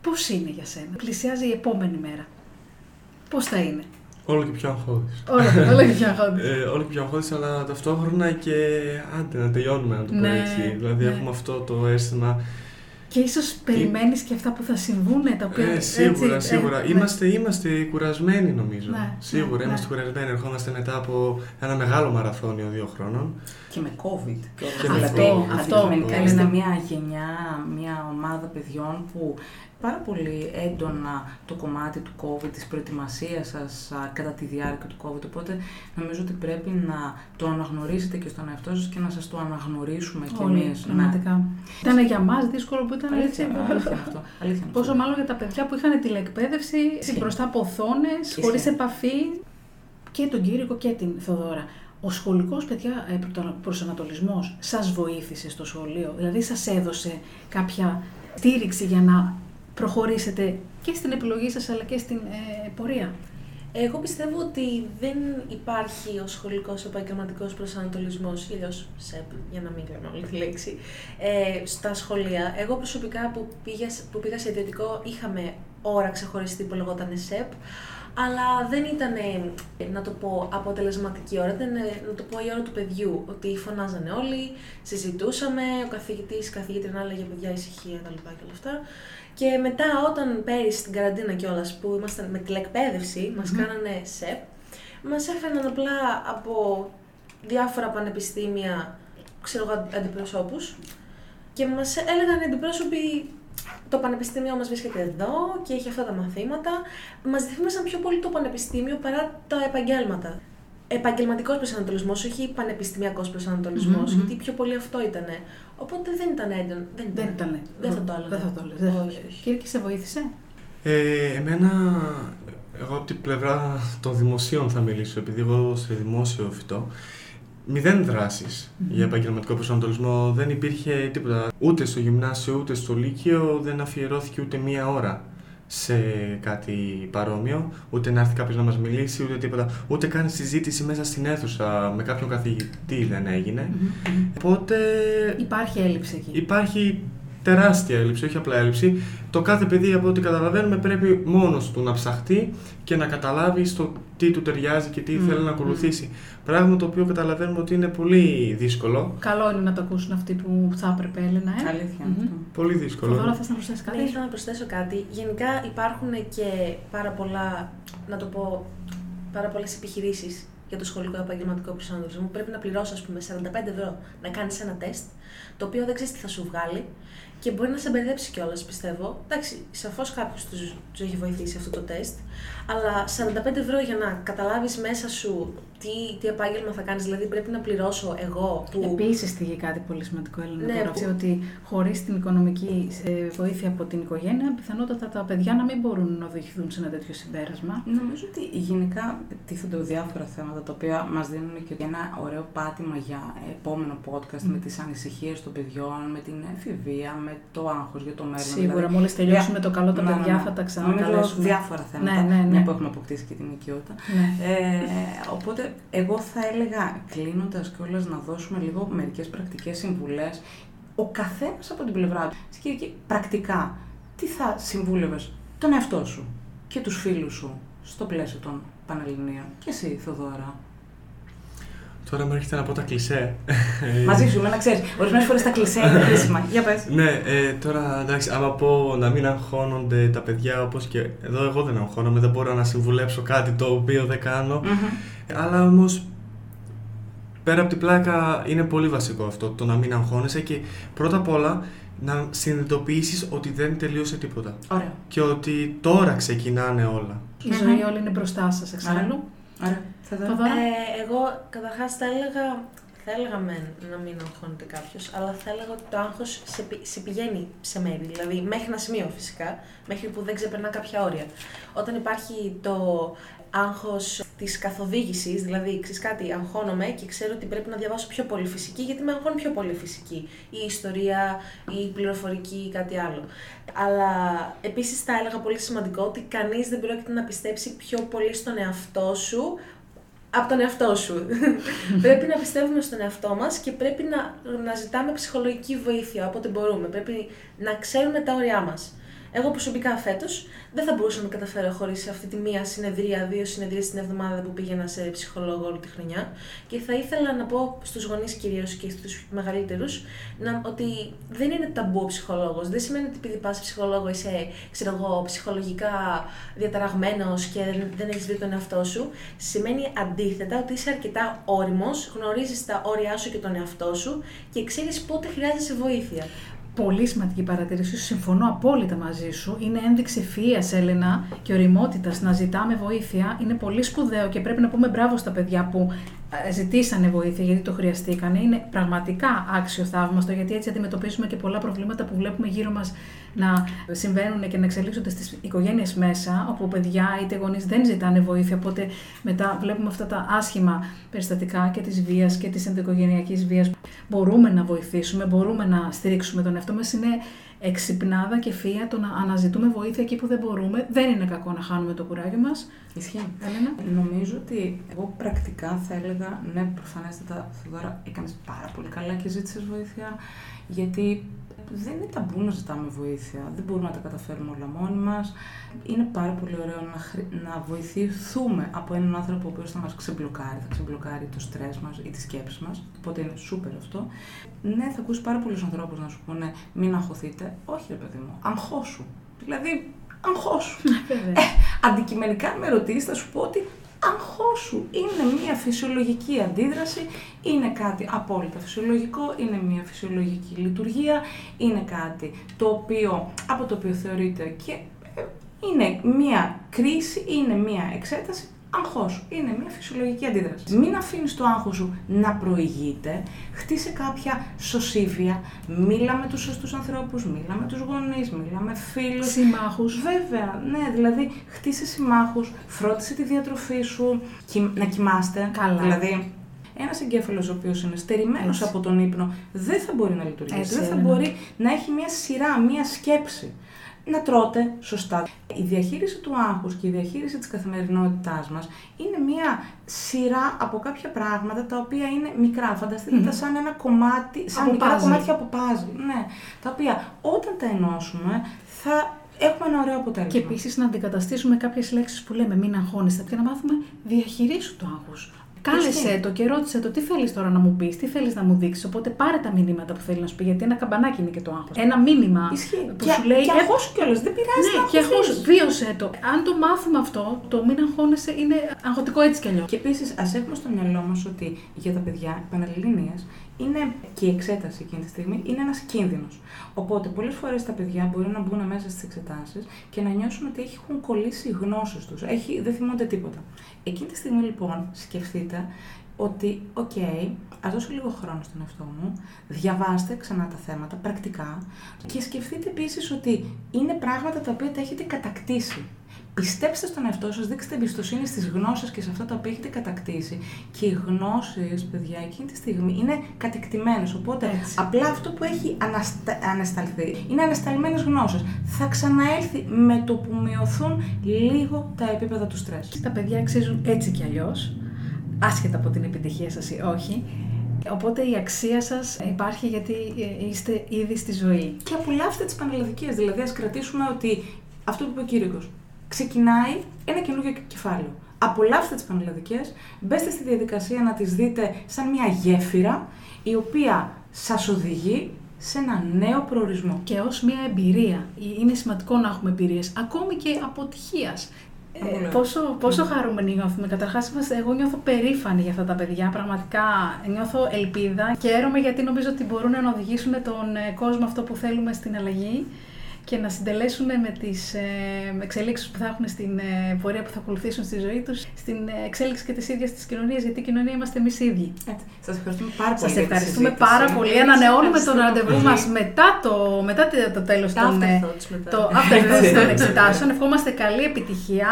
πώς είναι για σένα; Πλησιάζει η επόμενη μέρα. Πώς θα είναι; Όλο και πιο αγχώδης. Όλα, όλα και πια <laughs> χόντι. Ε, όλο και πιο αγχώδης, αλλά ταυτόχρονα και άντε να τελειώνουμε, να το πω Ναι, έτσι. Δηλαδή ναι. έχουμε αυτό το αίσθημα Και ίσως περιμένεις και αυτά που θα συμβούν, τα οποία. Ε, σίγουρα, έτσι, σίγουρα. ε, είμαστε, είμαστε κουρασμένοι νομίζω. Ναι, σίγουρα ναι, είμαστε ναι. κουρασμένοι. Ερχόμαστε μετά από ένα μεγάλο μαραθώνιο δύο χρόνων. Και με COVID. Και Και με δηλαδή, αυτό, αυτό, αντικειμενικά Έλενα. είστε μια γενιά, μια ομάδα παιδιών που πάρα πολύ έντονα το κομμάτι του COVID, της προετοιμασίας σας α, κατά τη διάρκεια του COVID, οπότε νομίζω ότι πρέπει να το αναγνωρίσετε και στον εαυτό σας και να σας το αναγνωρίσουμε κι Όλοι, εμείς. Ναι. πραγματικά. Ήταν για μας δύσκολο που ήταν έτσι. Αλήθεια, αλήθεια είναι αυτό. Αλήθεια είναι Πόσο αυτό. μάλλον για τα παιδιά που είχαν τηλεκπαίδευση Ισχύει. μπροστά από οθόνες, Ισχύει. χωρίς επαφή. Και τον Κύρικο και την Θοδώρα. Ο σχολικός παιδιά ε, πρωτα- προσανατολισμός σας βοήθησε στο σχολείο, δηλαδή σας έδωσε κάποια στήριξη για να προχωρήσετε και στην επιλογή σας αλλά και στην ε, πορεία; Εγώ πιστεύω ότι δεν υπάρχει ο σχολικός επαγγελματικός προσανατολισμός, ή αλλιώς ΣΕΠ, για να μην λέμε όλη τη λέξη, ε, στα σχολεία. Εγώ προσωπικά που πήγα, που πήγα σε ιδιωτικό είχαμε ώρα ξεχωριστή που λεγόταν ΣΕΠ, αλλά δεν ήταν, ε, να το πω, αποτελεσματική ώρα, ήταν, ε, να το πω, η ώρα του παιδιού, ότι φωνάζανε όλοι, συζητούσαμε, ο καθηγητής, η καθηγήτρια να έλεγε παιδιά ησυχία κτλ. και όλα αυτά. Και μετά όταν πέρυσι στην καραντίνα κιόλας που ήμασταν με τηλεκπαίδευση, μας κάνανε ΣΕΠ, μας έφεραν απλά από διάφορα πανεπιστήμια, ξέρω εγώ, αντιπροσώπους και μας έλεγαν οι αντιπρόσωποι το πανεπιστήμιο μας βρίσκεται εδώ και έχει αυτά τα μαθήματα. Μας διαφήμισαν πιο πολύ το πανεπιστήμιο παρά τα επαγγέλματα. Επαγγελματικός προσανατολισμός, όχι πανεπιστημιακός προσανατολισμός, Μμμ, μμμ. γιατί πιο πολύ αυτό ήταν. Οπότε δεν ήταν έντονο. Δεν ήταν. Δεν ήταν. Δεν θα το έλεγα. Δεν θα το έλεγα. δεν θα το Όχι, έλεγα. όχι. Κύριε, και σε βοήθησε; Ε, εμένα, εγώ από την πλευρά των δημοσίων θα μιλήσω, επειδή εγώ σε δημόσιο φυτό, μηδέν δράσεις Μμμ. για επαγγελματικό προσανατολισμό. Δεν υπήρχε τίποτα. Ούτε στο γυμνάσιο, ούτε στο λύκειο δεν αφιερώθηκε ούτε μία ώρα σε κάτι παρόμοιο, ούτε να έρθει κάποιος να μας μιλήσει, ούτε τίποτα. Ούτε καν συζήτηση μέσα στην αίθουσα με κάποιον καθηγητή δεν έγινε. Μμμ, μμμ. Οπότε Υπάρχει έλλειψη εκεί. Υπάρχει τεράστια έλλειψη, όχι απλά έλλειψη. Το κάθε παιδί, από ό,τι καταλαβαίνουμε, πρέπει μόνος του να ψαχτεί και να καταλάβει στο τι του ταιριάζει και τι Μμμ, θέλει να μμμ. ακολουθήσει. Πράγμα το οποίο καταλαβαίνουμε ότι είναι πολύ δύσκολο. Καλό είναι να το ακούσουν αυτοί που θα έπρεπε, Έλενα. Ε; Αλήθεια είναι Μμμ. αυτό. Πολύ δύσκολο. Θοδώρα, θες να προσθέσεις Ναι, κάτι. ήθελα να προσθέσω κάτι. Γενικά υπάρχουν και πάρα πολλά, να το πω, πάρα πολλές επιχειρήσεις για το σχολικό επαγγελματικό προσανατολισμό. Πρέπει να πληρώσεις, ας πούμε, 45 ευρώ να κάνεις ένα τεστ, το οποίο δεν ξέρεις τι θα σου βγάλει και μπορεί να σε μπερδέψει κιόλας, πιστεύω. Εντάξει, σαφώς κάποιος τους έχει βοηθήσει αυτό το τεστ, αλλά 45 ευρώ για να καταλάβεις μέσα σου τι, τι επάγγελμα θα κάνεις. Δηλαδή, πρέπει να πληρώσω εγώ που. Επίσης, θίγει κάτι πολύ σημαντικό, Έλληνα. Ναι, Ναι, που- ότι χωρίς την οικονομική ε, βοήθεια από την οικογένεια, πιθανότατα τα παιδιά να μην μπορούν να οδηγηθούν σε ένα τέτοιο συμπέρασμα. Νομίζω ότι γενικά τίθενται διάφορα θέματα τα οποία μας δίνουν και ένα ωραίο πάτημα για επόμενο podcast με τις ανησυχίες των παιδιών, με την εφηβεία, με το άγχος για το μέλλον. Σίγουρα, δηλαδή, μόλις τελειώσουμε δια- το καλό τα Ναι, ναι, παιδιά, ναι. θα τα Νομίζω ξανακαλέσουμε. διάφορα θέματα, Ναι, ναι, ναι. μια που έχουμε αποκτήσει και την οικειότητα. Ναι. Ε, οπότε, εγώ θα έλεγα κλείνοντας κιόλας να δώσουμε λίγο μερικές πρακτικές συμβουλές. Ο καθένας από την πλευρά του. Κυριακή, πρακτικά, τι θα συμβούλευες τον εαυτό σου και τους φίλους σου στο πλαίσιο των Πανελληνίων; Και εσύ, Θοδώρα. Τώρα μου έρχεται να πω τα κλισέ. Μαζί σου, με να ξέρεις. Ορισμένες φορές τα κλεισέ είναι χρήσιμα. Για πες. ναι, ε, τώρα εντάξει, άμα πω να μην αγχώνονται τα παιδιά όπως και εδώ εγώ δεν αγχώνομαι, δεν μπορώ να συμβουλέψω κάτι το οποίο δεν κάνω. Αλλά όμως πέρα από την πλάκα είναι πολύ βασικό αυτό το να μην αγχώνεσαι και πρώτα απ' όλα να συνειδητοποιήσεις ότι δεν τελείωσε τίποτα. Ωραία. Και ότι τώρα ξεκινάνε όλα. Η Μμμ. ζωή όλη είναι μπροστά σας εξάλλου. Ωραία. Θοδώρα. Θοδώρα. Ε, εγώ καταρχάς θα έλεγα, θα έλεγα μεν να μην αγχώνεται κάποιος, αλλά θα έλεγα ότι το άγχος σε, πη- σε πηγαίνει σε μέρη. Δηλαδή μέχρι ένα σημείο φυσικά, μέχρι που δεν ξεπερνά κάποια όρια. Όταν υπάρχει το άγχος της καθοδήγησης, δηλαδή ξέρεις κάτι, αγχώνομαι και ξέρω ότι πρέπει να διαβάσω πιο πολύ φυσική, γιατί με αγχώνει πιο πολύ φυσική. Η ιστορία, η πληροφορική ή κάτι άλλο. Αλλά επίσης θα έλεγα πολύ σημαντικό ότι κανείς δεν πρόκειται να πιστέψει πιο πολύ στον εαυτό σου από τον εαυτό σου. <laughs> πρέπει να πιστεύουμε στον εαυτό μας και πρέπει να, να ζητάμε ψυχολογική βοήθεια όποτε μπορούμε. Πρέπει να ξέρουμε τα όρια μας. Εγώ προσωπικά φέτος δεν θα μπορούσα να καταφέρω χωρίς αυτή τη μία συνεδρία, δύο συνεδρίες την εβδομάδα που πήγαινα σε ψυχολόγο όλη τη χρονιά. Και θα ήθελα να πω στους γονείς κυρίως και στους μεγαλύτερους ότι δεν είναι ταμπού ο ψυχολόγος. Δεν σημαίνει ότι επειδή πας ψυχολόγο είσαι, ξέρω εγώ, ψυχολογικά διαταραγμένος και δεν έχεις βρει τον εαυτό σου. Σημαίνει αντίθετα ότι είσαι αρκετά όριμος, γνωρίζεις τα όρια σου και τον εαυτό σου και ξέρεις πότε χρειάζεσαι βοήθεια. Πολύ σημαντική παρατήρηση, συμφωνώ απόλυτα μαζί σου. Είναι ένδειξη ευφυία, Έλενα, και οριμότητας να ζητάμε βοήθεια. Είναι πολύ σπουδαίο και πρέπει να πούμε μπράβο στα παιδιά που ε, ζητήσανε βοήθεια γιατί το χρειαστήκανε. Είναι πραγματικά άξιο θαύμαστο γιατί έτσι αντιμετωπίζουμε και πολλά προβλήματα που βλέπουμε γύρω μας να συμβαίνουν και να εξελίσσονται στις οικογένειες μέσα, όπου παιδιά είτε γονείς δεν ζητάνε βοήθεια. Οπότε μετά βλέπουμε αυτά τα άσχημα περιστατικά και της βίας και της ενδοοικογενειακής βίας. Μπορούμε να βοηθήσουμε, μπορούμε να στηρίξουμε τον εαυτό μας. Είναι εξυπνάδα και φία το να αναζητούμε βοήθεια εκεί που δεν μπορούμε. Δεν είναι κακό να χάνουμε το κουράγιο μας. Ισχύει. Έλενα; Νομίζω ότι εγώ πρακτικά θα έλεγα, ναι, προφανέστατα, Θεοδόρα, έκανες πάρα πολύ καλά και ζήτησες βοήθεια, γιατί δεν είναι ταμπού να ζητάμε βοήθεια. Δεν μπορούμε να τα καταφέρουμε όλα μόνοι μας. Είναι πάρα πολύ ωραίο να, να βοηθηθούμε από έναν άνθρωπο ο οποίος θα μας ξεμπλοκάρει, θα ξεμπλοκάρει το στρες μας ή τι σκέψει μας. Οπότε είναι σούπερ αυτό. Ναι, θα ακούσεις πάρα πολλούς ανθρώπους να σου πούνε μην αγχωθείτε. Όχι, ρε παιδί μου, αγχώσου. Δηλαδή, αγχώσου. <laughs> ε, αντικειμενικά με ρωτήσεις, θα σου πω ότι αγχώσου. Είναι μια φυσιολογική αντίδραση, είναι κάτι απόλυτα φυσιολογικό, είναι μια φυσιολογική λειτουργία, είναι κάτι το οποίο, από το οποίο θεωρείται και ε, είναι μια κρίση, είναι μια εξέταση άγχος. Είναι μια φυσιολογική αντίδραση. Μην αφήνεις το άγχος σου να προηγείται. Χτίσε κάποια σωσίβια. Μίλα με τους σωστούς ανθρώπους, μίλα με τους γονείς, μίλα με φίλους. Συμμάχους. Βέβαια, ναι, δηλαδή χτίσε συμμάχους, φρόντισε τη διατροφή σου, να κοιμάστε. Καλά. Δηλαδή, ένας εγκέφαλος ο οποίος είναι στερημένος από τον ύπνο δεν θα μπορεί να λειτουργήσει. δεν θα μπορεί να έχει μια σειρά, μια σκέψη να τρώτε σωστά. Η διαχείριση του άγχους και η διαχείριση της καθημερινότητάς μας είναι μια σειρά από κάποια πράγματα τα οποία είναι μικρά. Φανταστείτε τα σαν ένα κομμάτι, σαν από μικρά κομμάτια από πάζι. Ναι, τα οποία όταν τα ενώσουμε θα έχουμε ένα ωραίο αποτέλεσμα. Και επίσης να αντικαταστήσουμε κάποιες λέξεις που λέμε μην αγχώνεστε και να μάθουμε διαχειρίσου το άγχος. Κάλεσέ το και ρώτησε το τι θέλεις τώρα να μου πεις, τι θέλεις να μου δείξεις. Οπότε πάρε τα μηνύματα που θέλει να σου πει, γιατί ένα καμπανάκι είναι και το άγχος. Ένα μήνυμα Ισχύει. που και, σου λέει. Και αγχώσου κιόλας, δεν πειράζει. Ναι, και αγχώσου. Βίωσε το. Αν το μάθουμε αυτό, το μην αγχώνεσαι είναι αγχωτικό έτσι κι αλλιώς. Και επίσης, ας έχουμε στο μυαλό μας ότι για τα παιδιά, οι Πανελληνίες, είναι και η εξέταση εκείνη τη στιγμή είναι ένας κίνδυνος. Οπότε, πολλές φορές τα παιδιά μπορεί να μπουν μέσα στις εξετάσεις και να νιώσουν ότι έχουν κολλήσει οι γνώσεις τους. Δεν θυμούνται τίποτα. Εκείνη τη στιγμή, λοιπόν, σκεφτείτε ότι, OK, okay, ας δώσω λίγο χρόνο στον εαυτό μου, διαβάστε ξανά τα θέματα πρακτικά και σκεφτείτε επίσης ότι είναι πράγματα τα οποία τα έχετε κατακτήσει. Πιστέψτε στον εαυτό σας, δείξτε εμπιστοσύνη στις γνώσεις και σε αυτά τα οποία έχετε κατακτήσει. Και οι γνώσεις, παιδιά, εκείνη τη στιγμή είναι κατεκτημένες. Οπότε, απλά αυτό που έχει αναστα... ανασταλθεί είναι ανασταλμένες γνώσεις. Θα ξαναέλθει με το που μειωθούν λίγο τα επίπεδα του στρες. Τα παιδιά αξίζουν έτσι κι αλλιώς, άσχετα από την επιτυχία σας ή όχι. Οπότε η αξία σας υπάρχει γιατί ε, είστε ήδη στη ζωή. Και απολαύστε τις πανελλαδικές. Δηλαδή, ας κρατήσουμε ότι αυτό που είπε ο Κύρικο ξεκινάει ένα καινούργιο κεφάλαιο. Απολαύστε τις πανελλαδικές, μπέστε στη διαδικασία να τις δείτε σαν μια γέφυρα η οποία σας οδηγεί σε ένα νέο προορισμό. Και ως μια εμπειρία. Είναι σημαντικό να έχουμε εμπειρίες, ακόμη και αποτυχίας. Ε, πόσο, πόσο χαρούμενοι νιώθουμε. Καταρχάς, εγώ νιώθω περήφανη για αυτά τα παιδιά. Πραγματικά νιώθω ελπίδα και έρομαι γιατί νομίζω ότι μπορούν να οδηγήσουν τον ε, κόσμο αυτό που θέλουμε στην αλλαγή και να συντελέσουν με τις ε, εξελίξεις που θα έχουν στην ε, πορεία που θα ακολουθήσουν στη ζωή τους, στην ε, εξέλιξη και τη ίδια τη κοινωνία, γιατί η κοινωνία είμαστε εμείς ίδιοι. Σας ευχαριστούμε πάρα πολύ. Σα ευχαριστούμε πάρα πολύ. Ανανεώνουμε το ραντεβού μας μετά το, μετά το τέλος των, το των εξετάσεων. Ευχόμαστε καλή επιτυχία.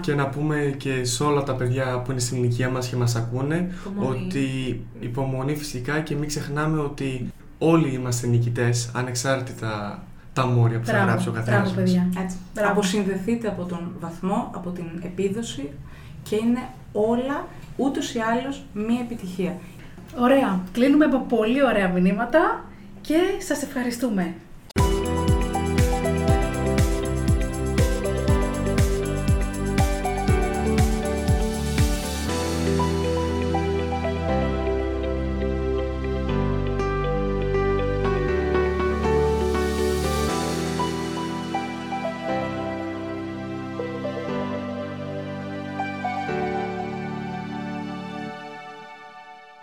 Και να πούμε και σε όλα τα παιδιά που είναι στην ηλικία μας και μας ακούνε Υπομονή. ότι υπομονή φυσικά και μην ξεχνάμε ότι όλοι είμαστε νικητές ανεξάρτητα τα μόρια που θα Μπράβο, γράψει ο καθένας. Μπράβο, παιδιά. Έτσι. Μπράβο. Αποσυνδεθείτε από τον βαθμό, από την επίδοση και είναι όλα ούτως ή άλλως μία επιτυχία. Ωραία. Κλείνουμε από πολύ ωραία μηνύματα και σας ευχαριστούμε.